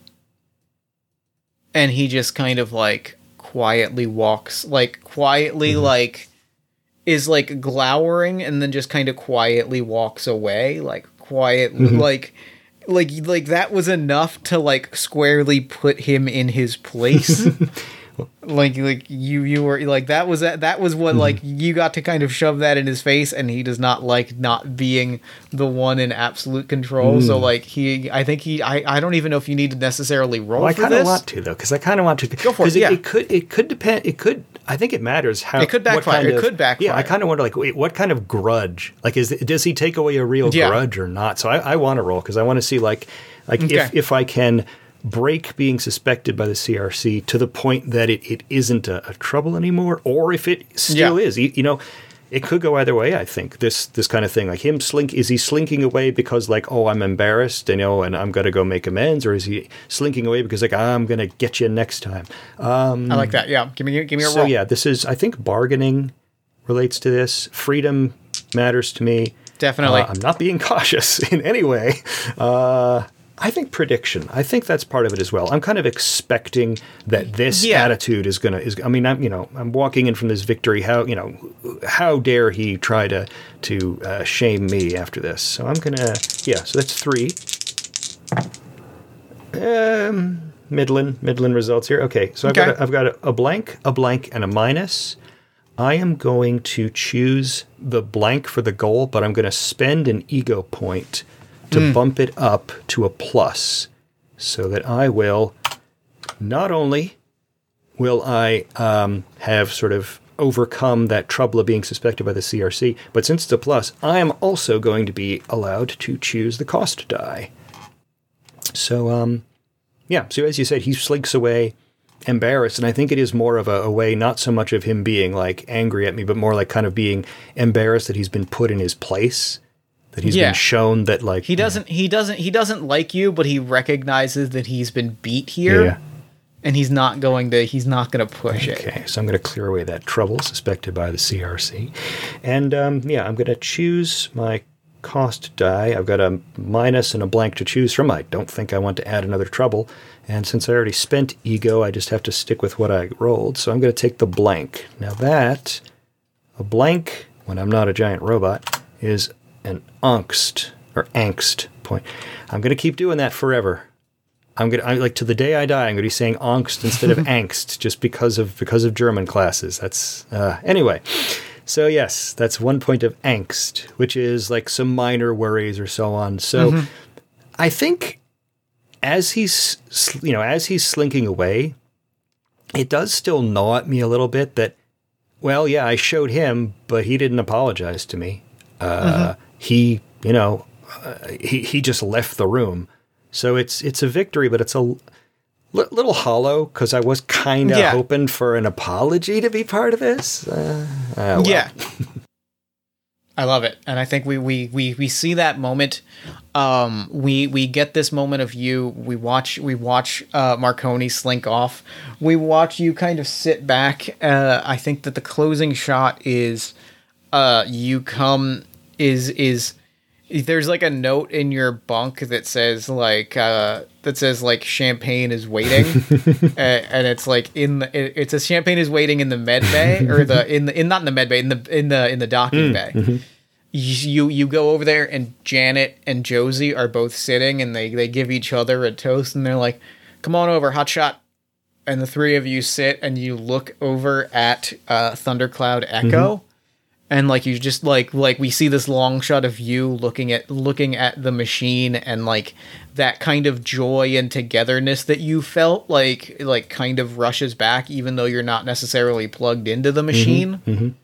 And he just kind of like quietly walks, like quietly, mm. like is like glowering and then just kind of quietly walks away, like quietly, mm-hmm. like like like that was enough to like squarely put him in his place. like like you you were like that was that that was what mm-hmm. like you got to kind of shove that in his face and he does not like not being the one in absolute control mm. so like he i think he i, I don't even know if you need to necessarily roll well, i kind of want to though because i kind of want to go for it, yeah. it could it could depend it could I think it matters how it could backfire. Kind of, it could backfire. Yeah, I kind of wonder like, wait, what kind of grudge? Like, is does he take away a real yeah. grudge or not? So I, I want to roll because I want to see like, like okay. if if I can break being suspected by the CRC to the point that it, it isn't a, a trouble anymore, or if it still yeah. is. You, you, know, it could go either way. I think this this kind of thing, like him slink, is he slinking away because like, oh, I'm embarrassed, you know, and I'm gonna go make amends, or is he slinking away because like I'm gonna get you next time? Um, I like that. Yeah, give me give me a so roll. yeah, this is I think bargaining relates to this. Freedom matters to me. Definitely. Uh, I'm not being cautious in any way. Uh, I think prediction. I think that's part of it as well. I'm kind of expecting that this yeah. attitude is gonna is. I mean, I'm you know I'm walking in from this victory. How you know how dare he try to to uh, shame me after this? So I'm gonna yeah. So that's three. Um, Midland, Midland results here. Okay, so I've got a, I've got a, a blank, a blank, and a minus. I am going to choose the blank for the goal, but I'm going to spend an ego point to bump it up to a plus, so that I will not only will I um, have sort of overcome that trouble of being suspected by the CRC, but since it's a plus, I am also going to be allowed to choose the cost die. So, um, yeah, so as you said, he slinks away embarrassed, and I think it is more of a, a way, not so much of him being like angry at me, but more like kind of being embarrassed that he's been put in his place, that he's Yeah. been shown that like He doesn't. He doesn't. He doesn't like you, but he recognizes that he's been beat here, Yeah. and he's not going to. He's not going to push it. Okay, so I'm going to clear away that trouble suspected by the CRC. And um, yeah, I'm going to choose my cost die. I've got a minus and a blank to choose from. I don't think I want to add another trouble. And since I already spent ego, I just have to stick with what I rolled. So I'm going to take the blank. Now that, a blank, when I'm not a giant robot, is an angst or angst point. I'm going to keep doing that forever. I'm gonna I, like to the day I die. I'm gonna be saying angst instead of angst, just because of because of German classes. That's uh, anyway. So yes, that's one point of angst, which is like some minor worries or so on. So I think as he's you know as he's slinking away, it does still gnaw at me a little bit that well yeah I showed him, but he didn't apologize to me. Uh, He you know uh, he he just left the room. So it's it's a victory, but it's a little hollow because I was kind of Yeah. hoping for an apology to be part of this. Uh, uh, well. Yeah. I love it. And I think we, we, we, we see that moment. Um, we we get this moment of you. We watch we watch uh, Marconi slink off. We watch you kind of sit back. Uh, I think that the closing shot is uh, you come is is there's like a note in your bunk that says like uh that says like champagne is waiting. Uh, and it's like in the it, it's a champagne is waiting in the med bay or the in the in not in the med bay in the in the in the docking bay. you you go over there and Janet and Josie are both sitting and they they give each other a toast and they're like come on over hot shot. And the three of you sit and you look over at uh Thundercloud Echo and like you just like like we see this long shot of you looking at looking at the machine and like that kind of joy and togetherness that you felt like like kind of rushes back even though you're not necessarily plugged into the machine.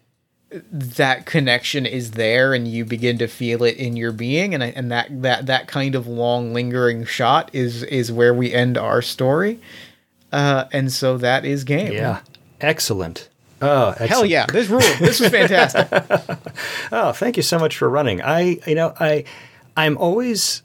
That connection is there and you begin to feel it in your being. And I- and that that that kind of long lingering shot is is where we end our story. Uh and so that is game. Yeah. Excellent. Oh, excellent. hell yeah this ruled this was fantastic Oh, thank you so much for running. I, you know, I, I'm always,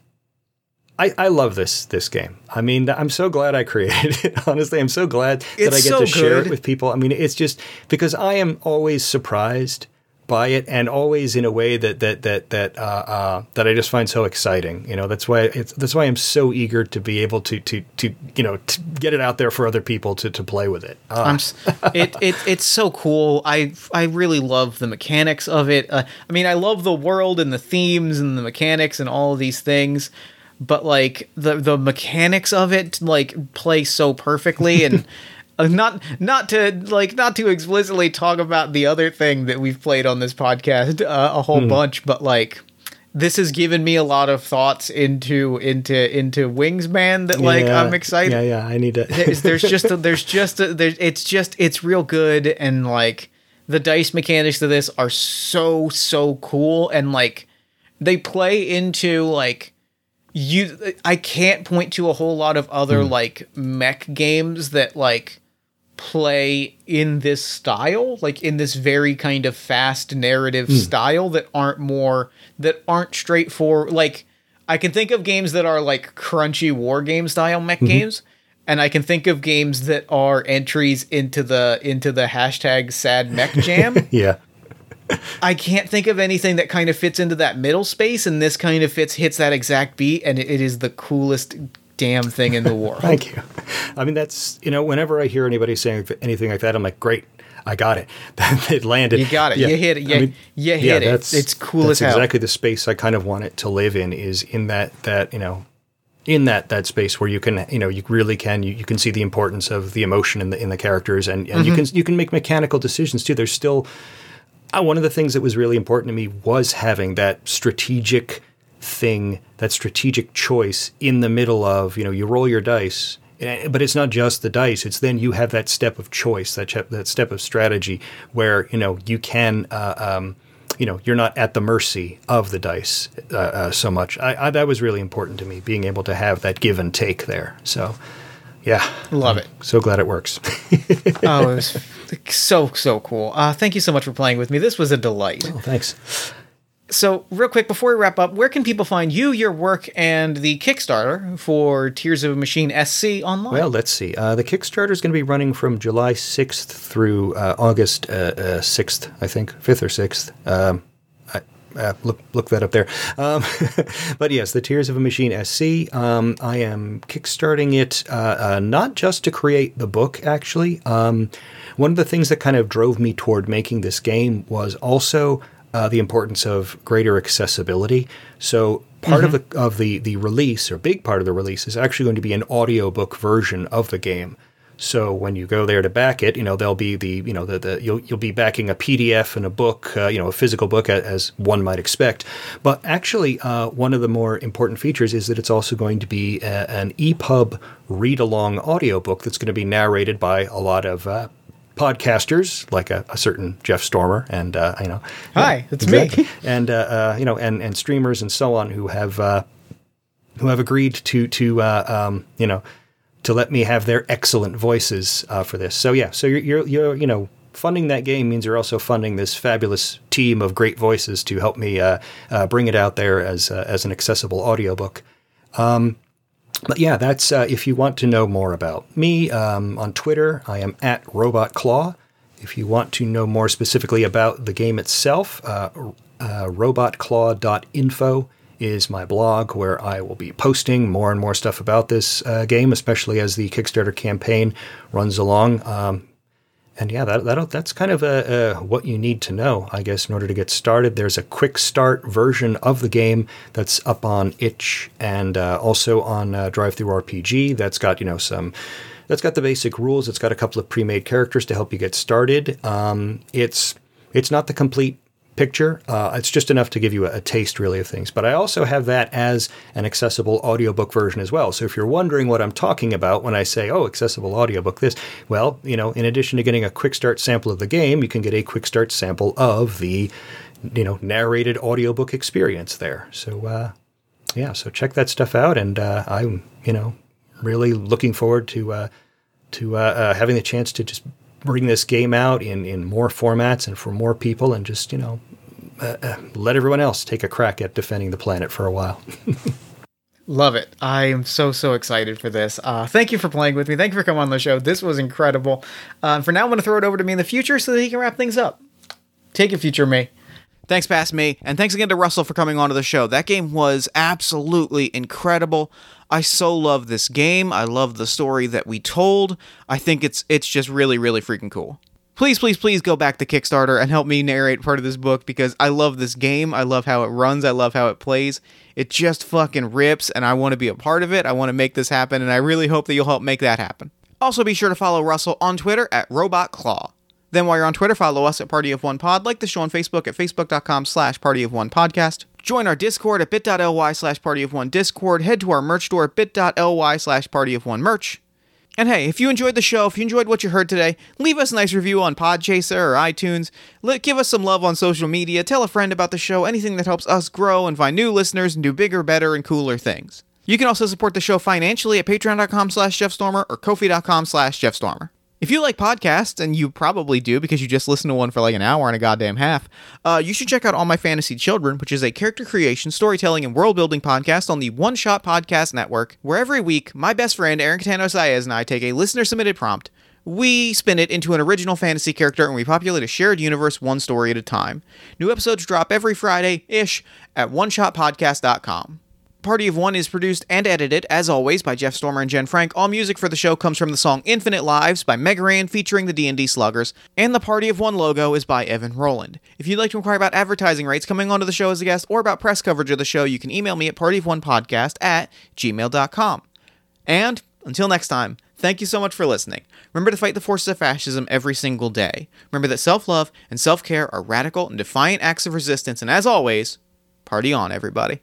I, I love this this game. I mean, I'm so glad I created it. Honestly, I'm so glad that I get so to share it with people. I mean, it's just because I am always surprised by it, and always in a way that that that that uh, uh, that I just find so exciting. You know, that's why it's that's why I'm so eager to be able to to to you know to get it out there for other people to to play with it. Uh, I'm it, it it's so cool. I I really love the mechanics of it. Uh, I mean, I love the world and the themes and the mechanics and all of these things, but like the the mechanics of it like play so perfectly and. uh, Not not to like not to explicitly talk about the other thing that we've played on this podcast uh, a whole bunch, but like this has given me a lot of thoughts into into into Wingsman that like yeah, I'm excited Yeah, yeah. I need to. there's, there's just a, there's just a, there's it's just it's real good and like the dice mechanics of this are so so cool and like they play into like you I can't point to a whole lot of other like mech games that like play in this style like in this very kind of fast narrative hmm. style that aren't more that aren't straightforward like I can think of games that are like crunchy war game style mech mm-hmm. games and I can think of games that are entries into the into the hashtag sad mech jam. Yeah. I can't think of anything that kind of fits into that middle space, and this kind of fits hits that exact beat, and it, it is the coolest damn thing in the world. Thank you. I mean, that's you know, whenever I hear anybody saying anything like that, I'm like, great, I got it. it landed. You got it. You hit it. You- you hit it. that's- It's cool that's as hell. exactly the space I kind of want it to live in. Is in that that you know, in that that space where you can you know you really can you, you can see the importance of the emotion in the in the characters and, and you can you can make mechanical decisions too. There's still uh, one of the things that was really important to me was having that strategic thing, that strategic choice in the middle of you know you roll your dice. eh, But it's not just the dice. It's then you have that step of choice, that che- that step of strategy, where you know you can, uh, um, you know, you're not at the mercy of the dice uh, uh, so much. I, I, that was really important to me, being able to have that give and take there. So, yeah, Love it. so glad it works. Oh, it was so so cool. Uh, thank you so much for playing with me. This was a delight. well, thanks. So, real quick before we wrap up, where can people find you, your work, and the Kickstarter for Tears of a Machine SC online? Well, let's see. Uh, the Kickstarter is going to be running from July 6th through uh, August uh, uh, 6th, I think, 5th or 6th. Um, uh, look, look that up there. Um, but yes, the Tears of a Machine SC. Um, I am kickstarting it uh, uh, not just to create the book, actually. Um, one of the things that kind of drove me toward making this game was also uh, the importance of greater accessibility. So part of the of the the release, or big part of the release, is actually going to be an audiobook version of the game. So when you go there to back it, you know there'll be the you know the, the you'll you'll be backing a PDF and a book, uh, you know a physical book as one might expect. But actually, uh, one of the more important features is that it's also going to be a, an EPUB read along audiobook that's going to be narrated by a lot of uh, podcasters like a, a certain Jeff Stormer and uh, you know Hi, it's me. and uh, uh, you know and and streamers and so on who have uh, who have agreed to to uh, um, you know to let me have their excellent voices uh, for this. So yeah, so you're, you're you're you know funding that game means you're also funding this fabulous team of great voices to help me uh, uh, bring it out there as uh, as an accessible audiobook. But yeah, that's uh, if you want to know more about me um, on Twitter, I am at Robot Claw. If you want to know more specifically about the game itself, uh, uh, robotclaw.info is my blog where I will be posting more and more stuff about this uh, game, especially as the Kickstarter campaign runs along. Um, and yeah, that, that that's kind of uh uh what you need to know, I guess, in order to get started. There's a quick start version of the game that's up on itch and uh, also on uh, DriveThruRPG. That's got you know some. That's got the basic rules. It's got a couple of pre-made characters to help you get started. Um, it's it's not the complete picture. Uh, it's just enough to give you a, a taste, really, of things. But I also have that as an accessible audiobook version as well. So if you're wondering what I'm talking about when I say, oh, accessible audiobook, this, well, you know, in addition to getting a quick start sample of the game, you can get a quick start sample of the, you know, narrated audiobook experience there. So, uh, yeah, so check that stuff out. And uh, I'm, you know, really looking forward to uh, to uh, uh, having the chance to just bring this game out in, in more formats and for more people and just, you know, uh, uh, let everyone else take a crack at defending the planet for a while. Love it. I am so, so excited for this. Uh, thank you for playing with me. Thank you for coming on the show. This was incredible. Uh, for now, I'm going to throw it over to me in the future so that he can wrap things up. Take it, future me. Thanks, past me, and thanks again to Russell for coming on to the show. That game was absolutely incredible. I so love this game. I love the story that we told. I think it's it's just really, really freaking cool. Please, please, please go back to Kickstarter and help me narrate part of this book because I love this game. I love how it runs. I love how it plays. It just fucking rips, and I want to be a part of it. I want to make this happen, and I really hope that you'll help make that happen. Also, be sure to follow Russell on Twitter at RobotClaw. Then while you're on Twitter, follow us at Party of One Pod, like the show on Facebook at facebook.com slash Party of One Podcast. Join our Discord at bit.ly slash Party of One Discord. Head to our merch store at bit.ly slash Party of One Merch. And hey, if you enjoyed the show, if you enjoyed what you heard today, leave us a nice review on Podchaser or iTunes. Give us some love on social media. Tell a friend about the show. Anything that helps us grow and find new listeners and do bigger, better, and cooler things. You can also support the show financially at patreon.com slash jeffstormer or ko-fi.com slash jeffstormer. If you like podcasts, and you probably do because you just listened to one for like an hour and a goddamn half, uh, you should check out All My Fantasy Children, which is a character creation, storytelling, and world building podcast on the One Shot Podcast Network, where every week my best friend Aaron Catano Saez and I take a listener submitted prompt, we spin it into an original fantasy character, and we populate a shared universe one story at a time. New episodes drop every Friday ish at oneshotpodcast.com. Party of One is produced and edited, as always, by Jeff Stormer and Jen Frank. All music for the show comes from the song Infinite Lives by Mega Ran featuring the D&D Sluggers, and the Party of One logo is by Evan Rowland. If you'd like to inquire about advertising rates coming onto the show as a guest or about press coverage of the show, you can email me at partyofonepodcast at gmail.com. And until next time, thank you so much for listening. Remember to fight the forces of fascism every single day. Remember that self love and self care are radical and defiant acts of resistance, and as always, party on, everybody.